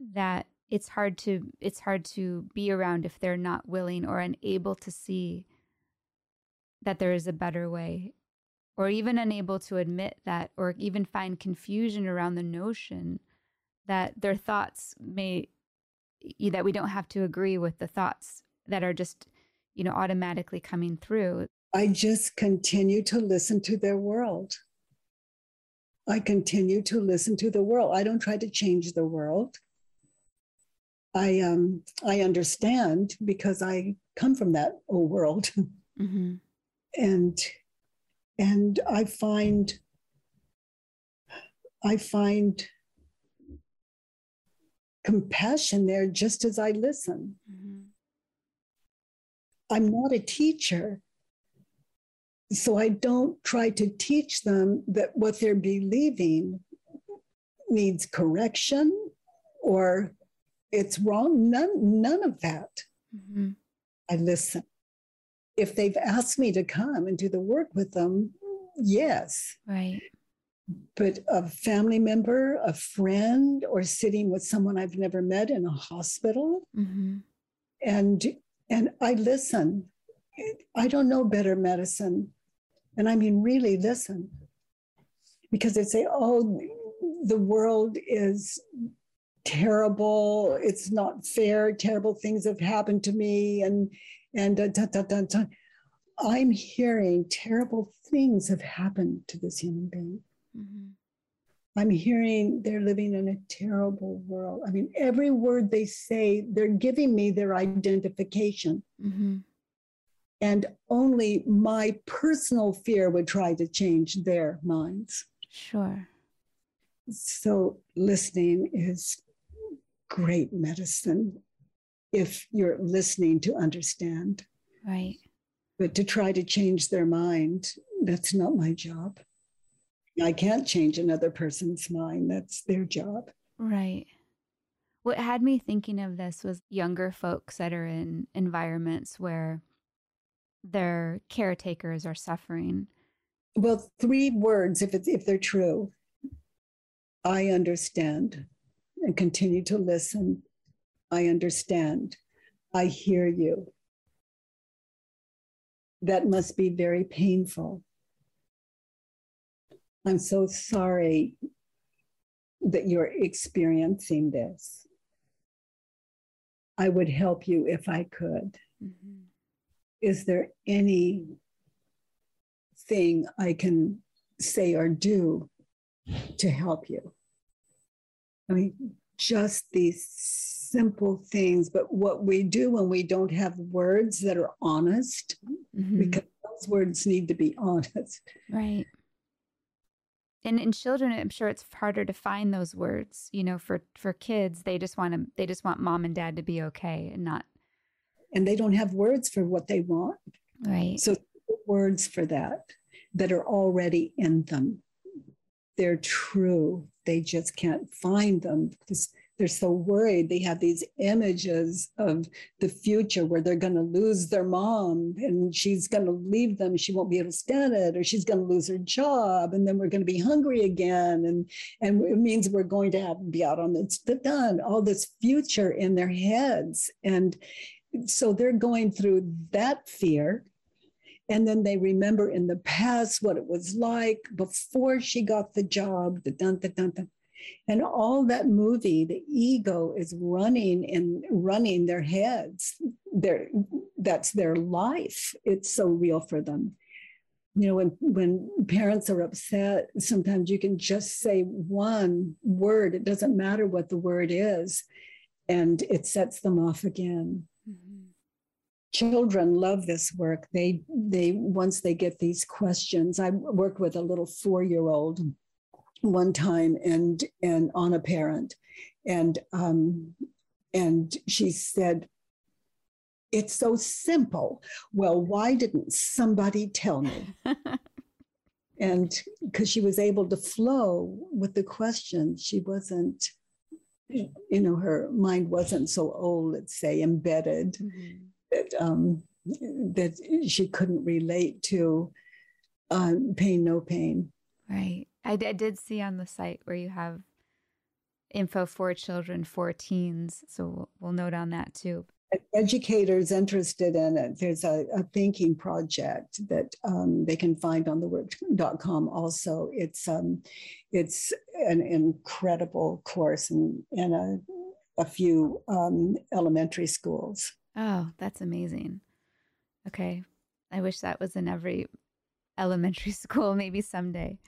that it's hard to it's hard to be around if they're not willing or unable to see that there is a better way or even unable to admit that or even find confusion around the notion that their thoughts may that we don't have to agree with the thoughts that are just, you know, automatically coming through. I just continue to listen to their world. I continue to listen to the world. I don't try to change the world. I um I understand because I come from that old world. Mm-hmm. and and I find I find compassion there just as I listen. Mm-hmm. I'm not a teacher. So I don't try to teach them that what they're believing needs correction or it's wrong. None, none of that. Mm-hmm. I listen. If they've asked me to come and do the work with them, yes. Right. But a family member, a friend, or sitting with someone I've never met in a hospital, mm-hmm. and and I listen. I don't know better medicine, and I mean really listen, because they say, "Oh, the world is terrible. It's not fair. Terrible things have happened to me, and and uh, da, da, da, I'm hearing terrible things have happened to this human being. Mm-hmm. I'm hearing they're living in a terrible world. I mean, every word they say, they're giving me their identification. Mm-hmm. And only my personal fear would try to change their minds. Sure. So listening is great medicine if you're listening to understand. Right. But to try to change their mind, that's not my job. I can't change another person's mind. That's their job. Right. What had me thinking of this was younger folks that are in environments where their caretakers are suffering. Well, three words if it's if they're true. I understand and continue to listen. I understand. I hear you. That must be very painful. I'm so sorry that you're experiencing this. I would help you if I could. Mm-hmm. Is there any thing I can say or do to help you? I mean, just these simple things, but what we do when we don't have words that are honest, mm-hmm. because those words need to be honest. Right and in children i'm sure it's harder to find those words you know for for kids they just want to they just want mom and dad to be okay and not and they don't have words for what they want. Right. So words for that that are already in them they're true. They just can't find them because they're so worried. They have these images of the future where they're going to lose their mom and she's going to leave them. She won't be able to stand it, or she's going to lose her job, and then we're going to be hungry again, and and it means we're going to have to be out on the done. All this future in their heads, and so they're going through that fear and then they remember in the past what it was like before she got the job the dun, dun, dun, dun. And all that movie, the ego is running and running their heads. Their, that's their life. It's so real for them. You know, when, when parents are upset, sometimes you can just say one word. It doesn't matter what the word is, and it sets them off again. Mm-hmm. Children love this work. They they once they get these questions. I work with a little four year old one time and and on a parent. And um and she said it's so simple. Well why didn't somebody tell me? And because she was able to flow with the question she wasn't you know her mind wasn't so old let's say embedded mm-hmm. that um that she couldn't relate to um, pain no pain. Right I, I did see on the site where you have info for children, for teens. So we'll, we'll note on that too. Educators interested in it, there's a, a thinking project that um, they can find on the work.com also. It's um, it's an incredible course in, and a, a few um, elementary schools. Oh, that's amazing. Okay. I wish that was in every elementary school, maybe someday.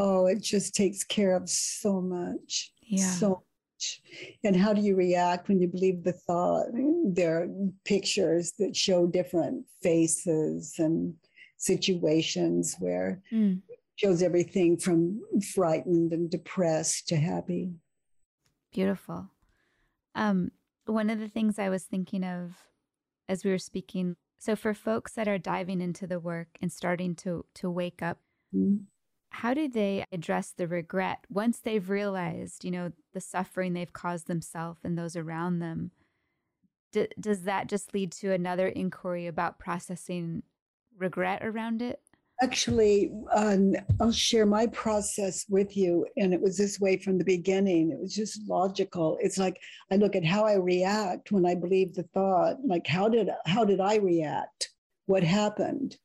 Oh, it just takes care of so much. Yeah. So much. And how do you react when you believe the thought? There are pictures that show different faces and situations where mm. shows everything from frightened and depressed to happy. Beautiful. Um, one of the things I was thinking of as we were speaking, so for folks that are diving into the work and starting to to wake up, mm-hmm. How do they address the regret once they've realized, you know, the suffering they've caused themselves and those around them? D- does that just lead to another inquiry about processing regret around it? Actually, um, I'll share my process with you. And it was this way from the beginning. It was just logical. It's like I look at how I react when I believe the thought. Like how did how did I react? What happened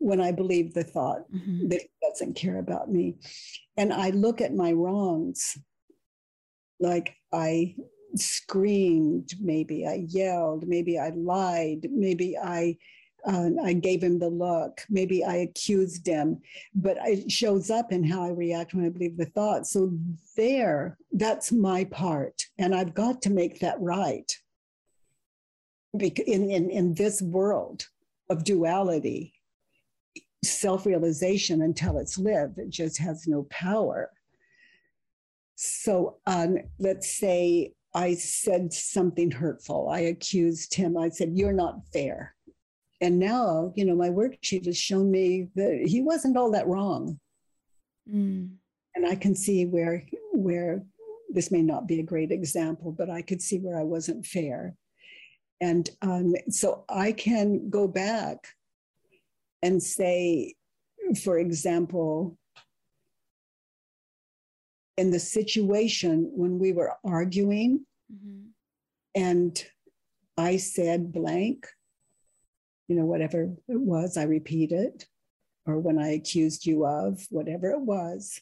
when I believe the thought mm-hmm. that he doesn't care about me? And I look at my wrongs. Like I screamed, maybe I yelled, maybe I lied, maybe I uh, I gave him the look. Maybe I accused him, but it shows up in how I react when I believe the thought. So there, that's my part, and I've got to make that right. In in in this world of duality, self-realization until it's lived, it just has no power. So um, let's say I said something hurtful. I accused him. I said, "You're not fair." and now you know my worksheet has shown me that he wasn't all that wrong mm. and i can see where where this may not be a great example but i could see where i wasn't fair and um, so i can go back and say for example in the situation when we were arguing mm-hmm. and i said blank you know, whatever it was, I repeat it, or when I accused you of, whatever it was,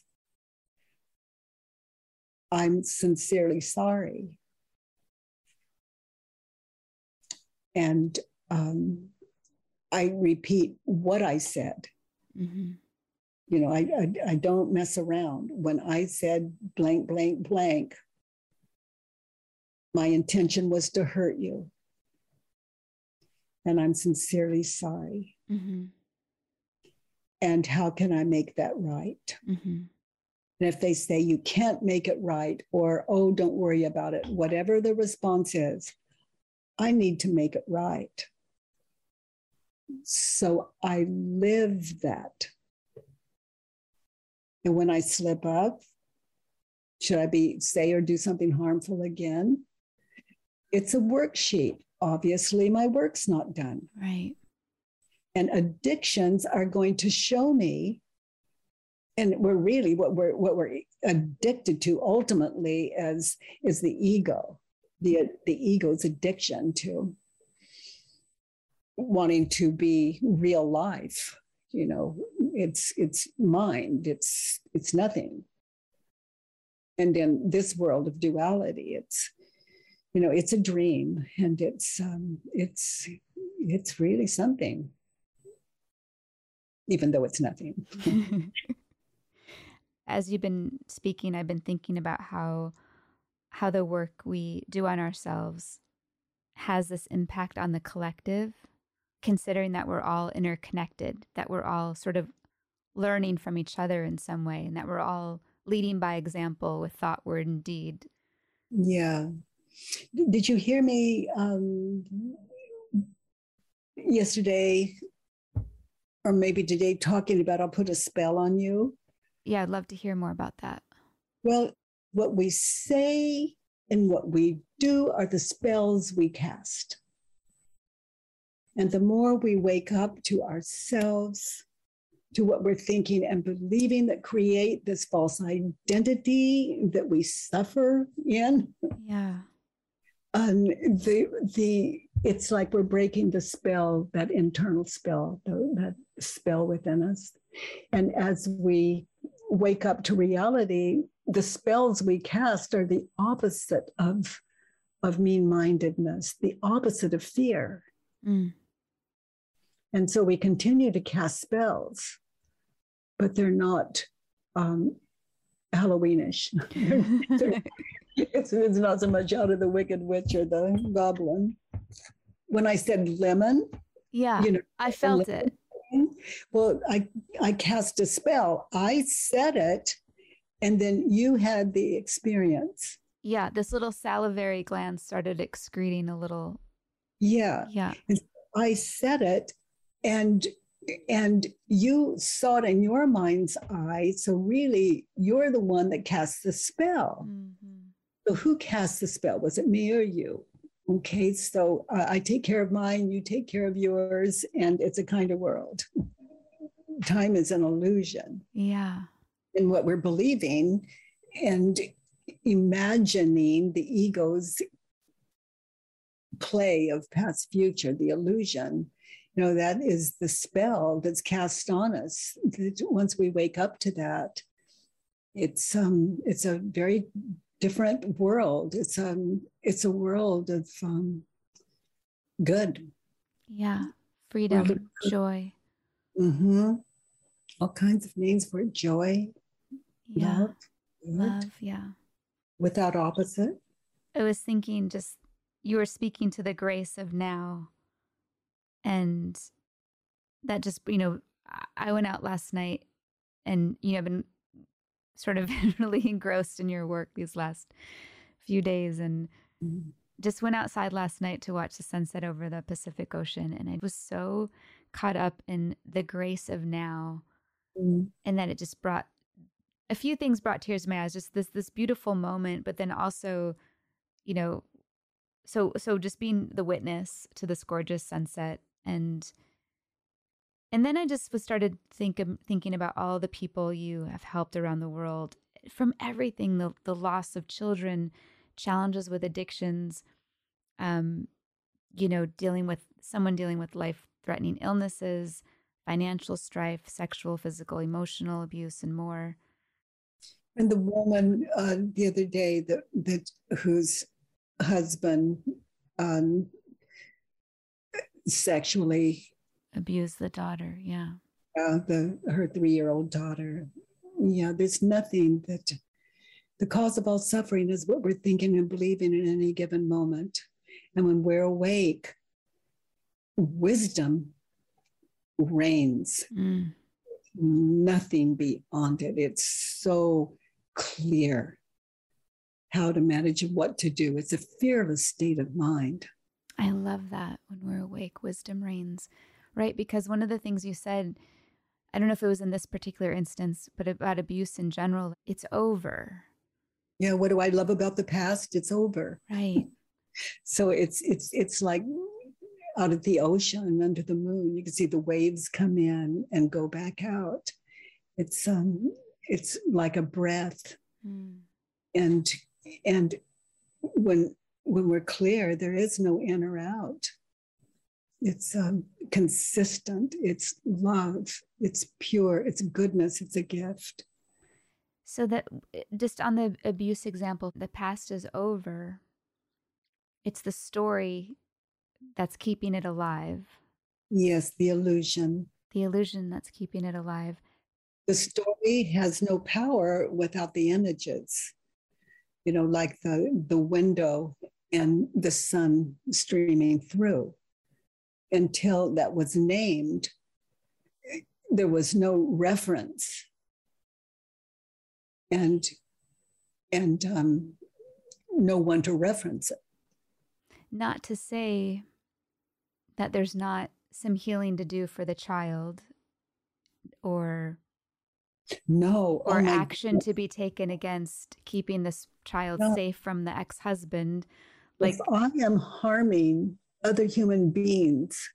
I'm sincerely sorry. And um, I repeat what I said. Mm-hmm. You know, I, I, I don't mess around. When I said blank, blank, blank, my intention was to hurt you and I'm sincerely sorry. Mm-hmm. And how can I make that right? Mm-hmm. And if they say you can't make it right, or oh, don't worry about it, whatever the response is, I need to make it right. So I live that. And when I slip up, should I be say or do something harmful again? It's a worksheet obviously my work's not done. Right. And addictions are going to show me, and we're really what we're what we're addicted to ultimately as is the ego, the the ego's addiction to wanting to be real life. You know, it's it's mind, it's it's nothing. And in this world of duality, it's you know it's a dream and it's um, it's it's really something even though it's nothing as you've been speaking i've been thinking about how how the work we do on ourselves has this impact on the collective considering that we're all interconnected that we're all sort of learning from each other in some way and that we're all leading by example with thought word and deed yeah did you hear me um, yesterday or maybe today talking about I'll put a spell on you? Yeah, I'd love to hear more about that. Well, what we say and what we do are the spells we cast. And the more we wake up to ourselves, to what we're thinking and believing that create this false identity that we suffer in. Yeah um, the the it's like we're breaking the spell, that internal spell, the, that spell within us. And as we wake up to reality, the spells we cast are the opposite of of mean mindedness, the opposite of fear. Mm. And so we continue to cast spells, but they're not um, Halloweenish. it's, it's not so much out of the Wicked Witch or the Goblin. When I said lemon, yeah, you know, I felt lemon, it. Well, I I cast a spell. I said it, and then you had the experience. Yeah, this little salivary gland started excreting a little. Yeah. Yeah. And I said it, and and you saw it in your mind's eye. So really, you're the one that cast the spell. Mm-hmm. So who cast the spell? Was it me or you? Okay, so uh, I take care of mine, you take care of yours, and it's a kind of world. Time is an illusion. Yeah. In what we're believing and imagining the ego's play of past future, the illusion, you know, that is the spell that's cast on us. Once we wake up to that, it's um it's a very different world. It's um it's a world of um good. Yeah. Freedom, joy. Mm-hmm. All kinds of names for joy. Yeah. Love. Love, yeah. Without opposite. I was thinking just you were speaking to the grace of now. And that just, you know, I went out last night and, you know, I've been sort of really engrossed in your work these last few days and mm-hmm. just went outside last night to watch the sunset over the Pacific Ocean. And I was so caught up in the grace of now. Mm-hmm. And that it just brought a few things brought tears to my eyes, just this this beautiful moment, but then also, you know, so so just being the witness to this gorgeous sunset and and then I just was started think, thinking about all the people you have helped around the world from everything the, the loss of children, challenges with addictions, um, you know, dealing with someone dealing with life threatening illnesses, financial strife, sexual, physical, emotional abuse, and more. And the woman uh, the other day that, that whose husband um, sexually abuse the daughter. Yeah. Uh, the her three year old daughter. Yeah, there's nothing that the cause of all suffering is what we're thinking and believing in any given moment. And when we're awake, wisdom reigns. Mm. Nothing beyond it. It's so clear how to manage and what to do. It's a fearless state of mind. I love that. When we're awake, wisdom reigns right? Because one of the things you said, I don't know if it was in this particular instance, but about abuse in general, it's over. Yeah, what do I love about the past? It's over. Right. so it's it's it's like out of the ocean under the moon. You can see the waves come in and go back out. It's um it's like a breath. Mm. And and when when we're clear, there is no in or out it's um, consistent, it's love, it's pure, it's goodness, it's a gift. So that just on the abuse example, the past is over. It's the story that's keeping it alive. Yes, the illusion. The illusion that's keeping it alive. The story has no power without the images. You know, like the the window and the sun streaming through until that was named, there was no reference. And and um, no one to reference it. Not to say that there's not some healing to do for the child or no or oh action God. to be taken against keeping this child no. safe from the ex-husband like if i am harming other human beings.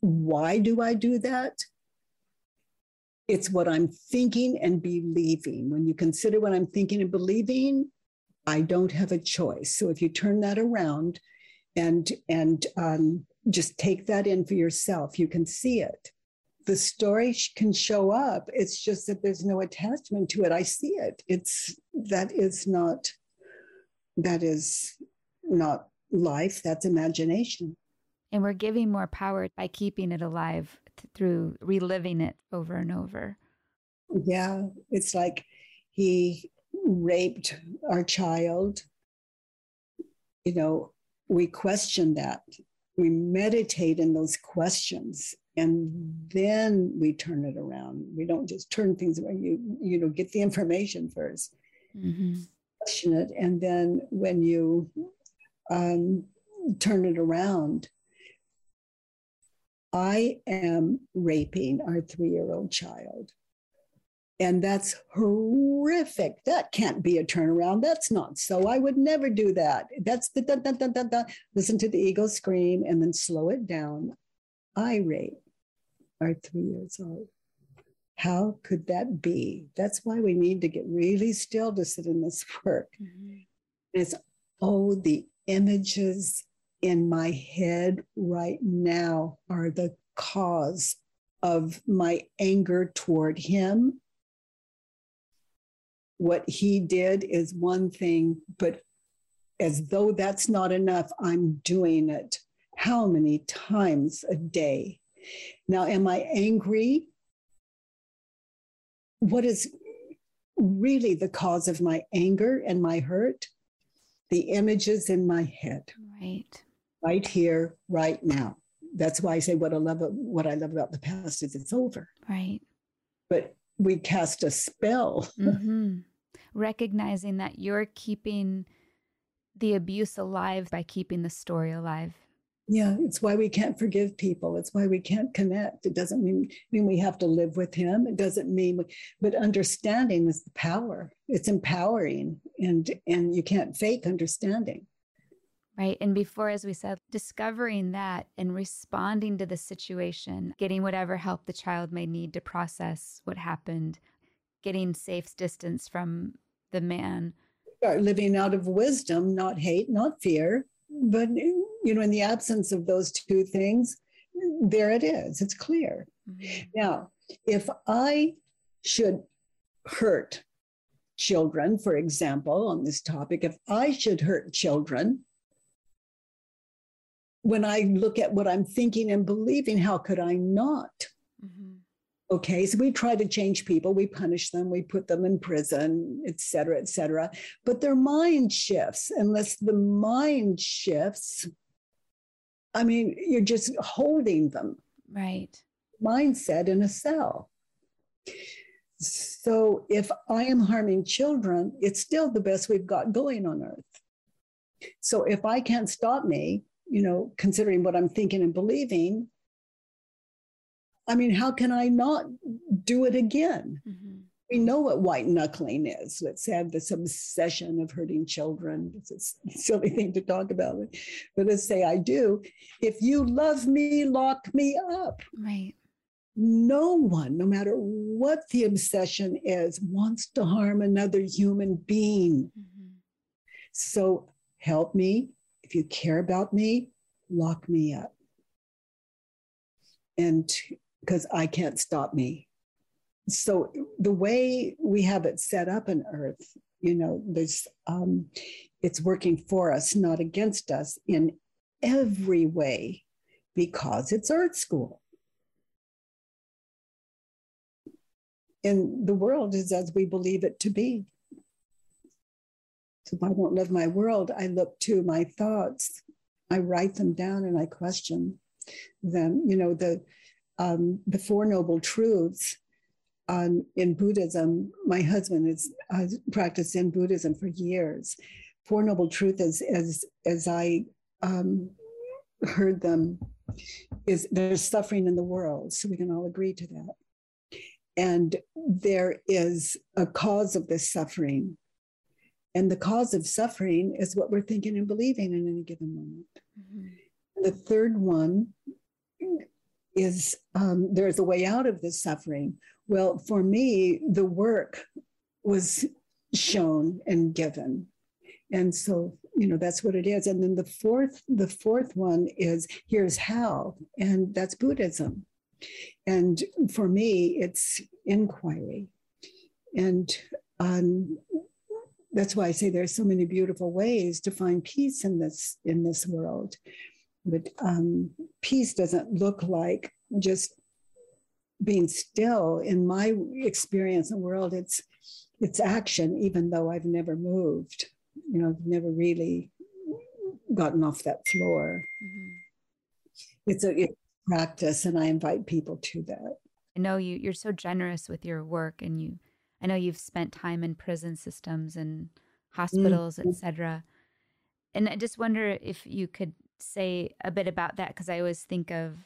Why do I do that? It's what I'm thinking and believing. When you consider what I'm thinking and believing, I don't have a choice. So if you turn that around and and um, just take that in for yourself, you can see it. The story can show up. It's just that there's no attachment to it. I see it. It's that is not that is not life, that's imagination. And we're giving more power by keeping it alive th- through reliving it over and over. Yeah, it's like he raped our child. You know, we question that. We meditate in those questions and then we turn it around. We don't just turn things around. You, you know, get the information 1st mm-hmm. Question it. And then when you um, turn it around, I am raping our three year old child. And that's horrific. That can't be a turnaround. That's not so. I would never do that. That's the listen to the ego scream and then slow it down. I rape our three years old. How could that be? That's why we need to get really still to sit in this work. Mm-hmm. It's, oh, the images in my head right now are the cause of my anger toward him. What he did is one thing, but as though that's not enough, I'm doing it. How many times a day? Now, am I angry? What is really the cause of my anger and my hurt? The images in my head. Right right here, right now. That's why I say what I love what I love about the past is it's over. Right. But we cast a spell. Mm-hmm. Recognizing that you're keeping the abuse alive by keeping the story alive. Yeah, it's why we can't forgive people. It's why we can't connect. It doesn't mean, mean we have to live with him. It doesn't mean, we, but understanding is the power. It's empowering, and and you can't fake understanding. Right. And before, as we said, discovering that and responding to the situation, getting whatever help the child may need to process what happened, getting safe distance from the man. Start living out of wisdom, not hate, not fear. But, you know, in the absence of those two things, there it is. It's clear. Mm-hmm. Now, if I should hurt children, for example, on this topic, if I should hurt children, when I look at what I'm thinking and believing, how could I not? Okay, so we try to change people, we punish them, we put them in prison, et cetera, et cetera. But their mind shifts. Unless the mind shifts, I mean, you're just holding them. Right. Mindset in a cell. So if I am harming children, it's still the best we've got going on earth. So if I can't stop me, you know, considering what I'm thinking and believing, I mean, how can I not do it again? Mm-hmm. We know what white knuckling is. Let's have this obsession of hurting children. It's a silly thing to talk about, but let's say I do. If you love me, lock me up. Right. No one, no matter what the obsession is, wants to harm another human being. Mm-hmm. So help me if you care about me, lock me up. And because I can't stop me. So the way we have it set up in Earth, you know, there's um, it's working for us, not against us in every way, because it's Earth School. And the world is as we believe it to be. So if I don't love my world, I look to my thoughts. I write them down and I question them. You know, the um, the Four Noble Truths um, in Buddhism. My husband has uh, practiced in Buddhism for years. Four Noble Truths, as as as I um, heard them, is there's suffering in the world, so we can all agree to that. And there is a cause of this suffering and the cause of suffering is what we're thinking and believing in any given moment. Mm-hmm. The third one is um, there's a way out of this suffering. Well, for me, the work was shown and given. And so, you know, that's what it is. And then the fourth, the fourth one is here's how, and that's Buddhism. And for me, it's inquiry. And um, that's why I say there's so many beautiful ways to find peace in this in this world. But um, peace doesn't look like just being still. In my experience in the world, it's it's action. Even though I've never moved, you know, I've never really gotten off that floor. Mm-hmm. It's a it's practice, and I invite people to that. I know you. You're so generous with your work, and you I know you've spent time in prison systems and hospitals, mm-hmm. etc. And I just wonder if you could say a bit about that because I always think of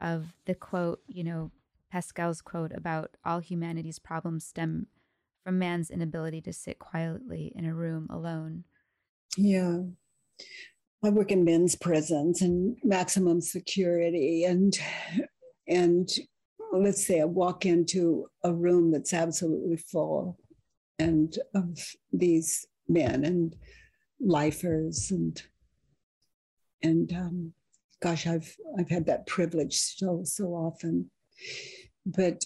of the quote, you know, Pascal's quote about all humanity's problems stem from man's inability to sit quietly in a room alone. Yeah. I work in men's prisons and maximum security and and let's say I walk into a room that's absolutely full and of these men and lifers and and um, gosh, I've I've had that privilege so so often, but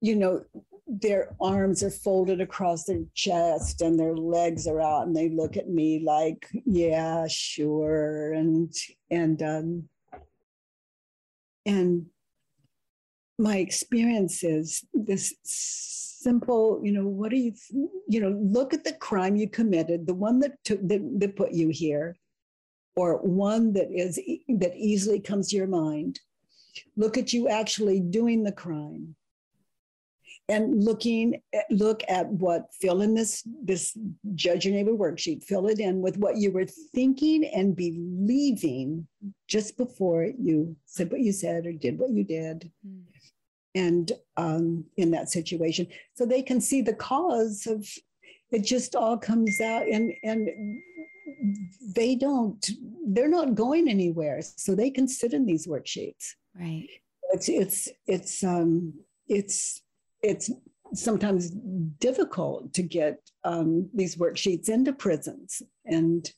you know their arms are folded across their chest and their legs are out and they look at me like yeah sure. And and um and my experience is this simple you know what do you you know look at the crime you committed the one that took that, that put you here or one that is that easily comes to your mind look at you actually doing the crime and looking at, look at what fill in this this judge your neighbor worksheet fill it in with what you were thinking and believing just before you said what you said or did what you did. Mm and um, in that situation. So they can see the cause of it just all comes out and and they don't they're not going anywhere so they can sit in these worksheets right it's it's it's um it's it's sometimes difficult to get um, these worksheets into prisons and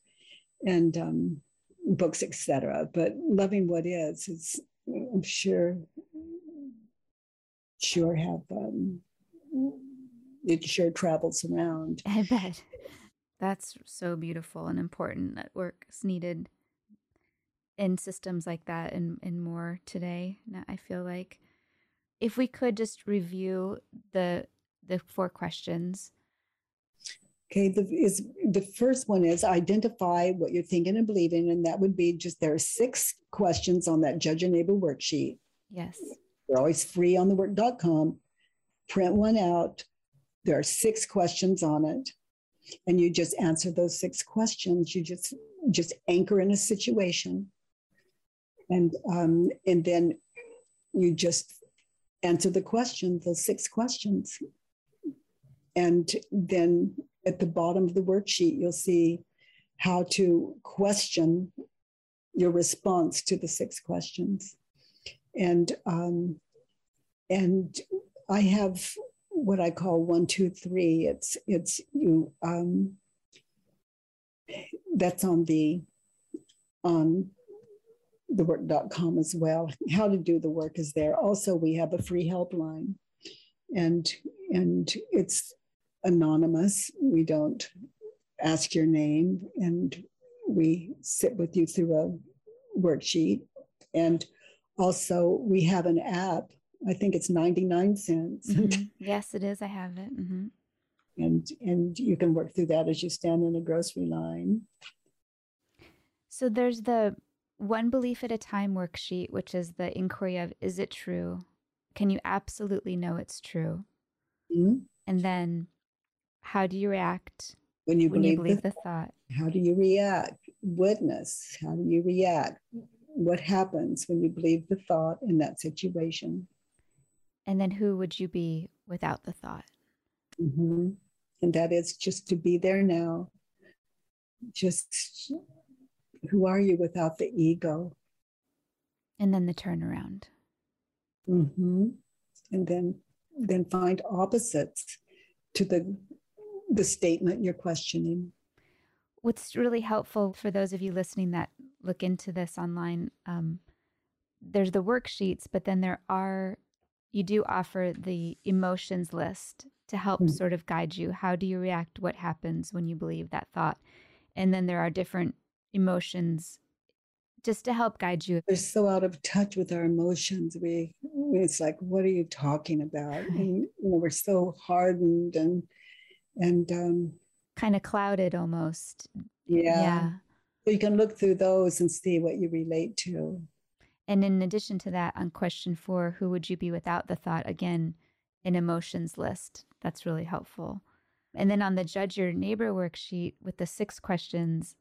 and um, books etc but loving what is is i'm sure sure have um, it sure travels around. I bet. That's so beautiful and important that work is needed in systems like that and, and more today. I feel like if we could just review the the four questions. Okay, the is the first one is identify what you're thinking and believing, and that would be just there are six questions on that judge and neighbor worksheet. Yes. They're always free on thework.com. Print one out. There are six questions on it. And you just answer those six questions. You just just anchor in a situation. And um, and then you just answer the question, those six questions. And then at the bottom of the worksheet, you'll see how to question your response to the six questions and um, and I have what I call one, two, three. It's it's you. Um, that's on the on the work.com as well. How to do the work is there. Also, we have a free helpline, and and it's anonymous. We don't ask your name, and we sit with you through a worksheet and also we have an app i think it's 99 cents. Mm-hmm. yes it is. I have it. Mm-hmm. and and you can work through that as you stand in a grocery line. So there's the one belief at a time worksheet which is the inquiry of is it true? Can you absolutely know it's true? Mm-hmm. and then how do you react when you, when believe, you believe the, the thought? How do you react? Witness. How do you react? What happens when you believe the thought in that situation. And then who would you be without the thought? Mm-hmm. And that is just to be there now. Just who are you without the ego? And then the turnaround. Mm-hmm. And then then find opposites to the the statement you're questioning. What's really helpful for those of you listening that look into this online, um, there's the worksheets, but then there are, you do offer the emotions list to help mm-hmm. sort of guide you. How do you react? What happens when you believe that thought? And then there are different emotions just to help guide you. We're so out of touch with our emotions. We it's like, what are you talking about? And you know, we're so hardened and and um, kind of clouded almost. Yeah. Yeah. So you can look through those and see what you relate to. And in addition to that, on question four, who would you be without the thought? Again, an emotions list. That's really helpful. And then on the judge your neighbor worksheet with the six questions,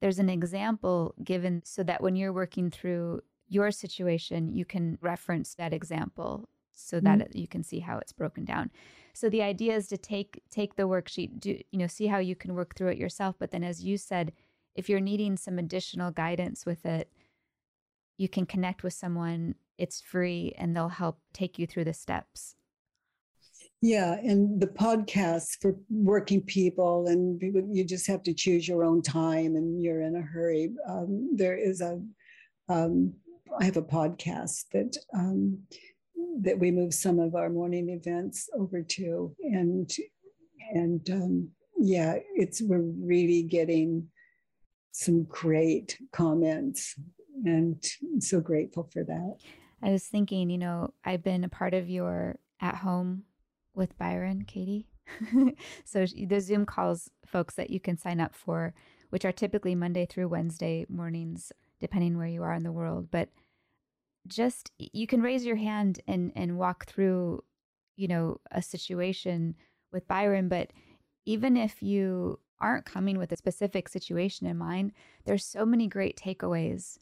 there's an example given so that when you're working through your situation, you can reference that example so that mm-hmm. you can see how it's broken down. So the idea is to take take the worksheet, do you know, see how you can work through it yourself, but then as you said, if you're needing some additional guidance with it, you can connect with someone. It's free and they'll help take you through the steps. Yeah, and the podcasts for working people, and you just have to choose your own time, and you're in a hurry. Um, there is a, um, I have a podcast that um, that we move some of our morning events over to, and and um, yeah, it's we're really getting some great comments, and so grateful for that. I was thinking, you know, I've been a part of your at home with Byron, Katie. so the Zoom calls, folks, that you can sign up for, which are typically Monday through Wednesday mornings, depending where you are in the world. But just you can raise your hand and and walk through, you know, a situation with Byron. But even if you aren't coming with a specific situation in mind, there's so many great takeaways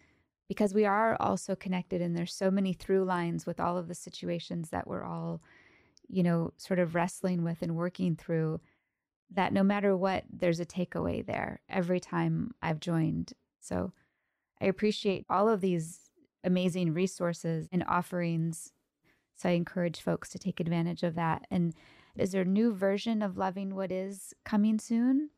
because we are also connected and there's so many through lines with all of the situations that we're all you know, sort of wrestling with and working through that no matter what, there's a takeaway there every time I've joined. So I appreciate all of these amazing resources and offerings. So I encourage folks to take advantage of that. And is there a new version of Loving What Is coming soon?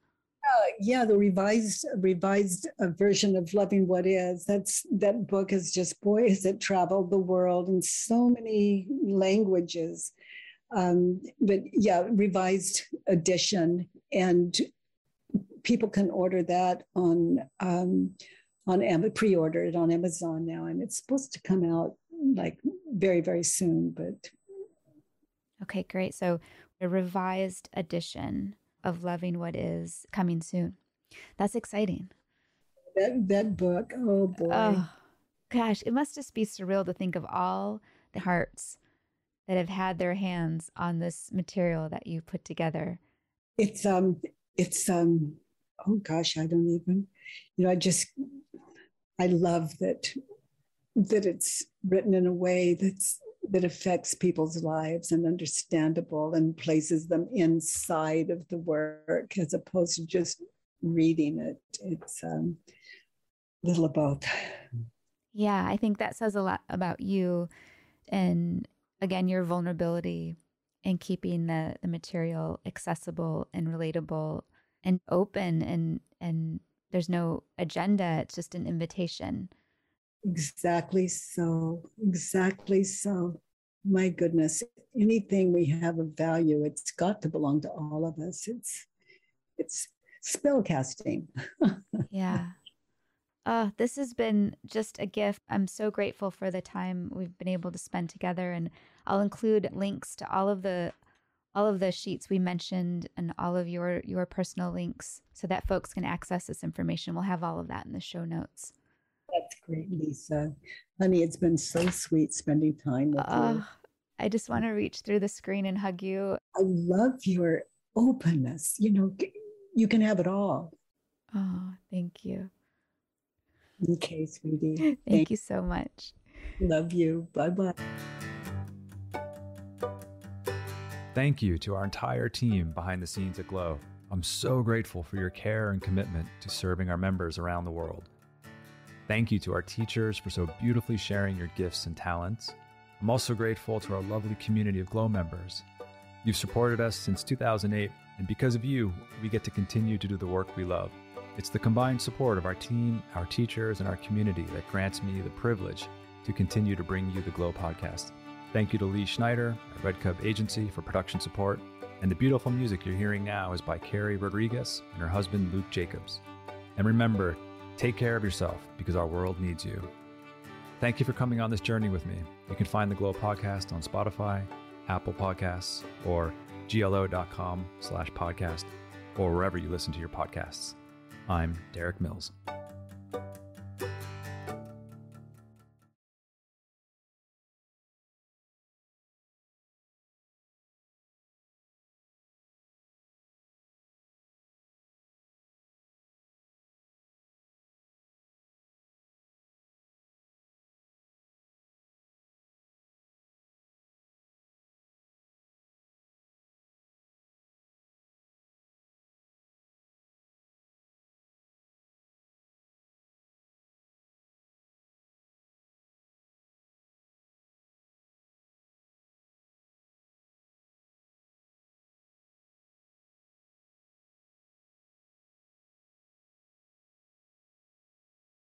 Yeah, the revised revised uh, version of Loving What Is. That's that book is just boy has it traveled the world in so many languages. Um, but yeah, revised edition, and people can order that on um, on Am- pre-order it on Amazon now, and it's supposed to come out like very very soon. But okay, great. So a revised edition of Loving What Is coming soon. That's exciting. That that book, oh boy. Oh, gosh, it must just be surreal to think of all the hearts that have had their hands on this material that you put together? It's um it's um oh gosh, I don't even you know, I just I love that that it's written in a way that's that affects people's lives and understandable and places them inside of the work as opposed to just reading it. It's um, a little of both. Yeah, I think that says a lot about you and again your vulnerability and keeping the the material accessible and relatable and open and and there's no agenda it's just an invitation exactly so exactly so my goodness anything we have of value it's got to belong to all of us it's it's spell casting yeah Oh, this has been just a gift. I'm so grateful for the time we've been able to spend together and I'll include links to all of the all of the sheets we mentioned and all of your your personal links so that folks can access this information. We'll have all of that in the show notes. That's great, Lisa. Honey, it's been so sweet spending time with uh, you. I just want to reach through the screen and hug you. I love your openness. You know, you can have it all. Oh, thank you. Okay, sweetie. Thank, Thank you so much. Love you. Bye bye. Thank you to our entire team behind the scenes at Glo. I'm so grateful for your care and commitment to serving our members around the world. Thank you to our teachers for so beautifully sharing your gifts and talents. I'm also grateful to our lovely community of Glo members. You've supported us since 2008, and because of you, we get to continue to do the work we love. It's the combined support of our team, our teachers, and our community that grants me the privilege to continue to bring you the Glo podcast. Thank you to Lee Schneider Red Cup Agency for production support. And the beautiful music you're hearing now is by Carrie Rodriguez and her husband, Luke Jacobs. And remember, take care of yourself because our world needs you. Thank you for coming on this journey with me. You can find the Glo podcast on Spotify, Apple Podcasts, or glo.com slash podcast, or wherever you listen to your podcasts. I'm Derek Mills.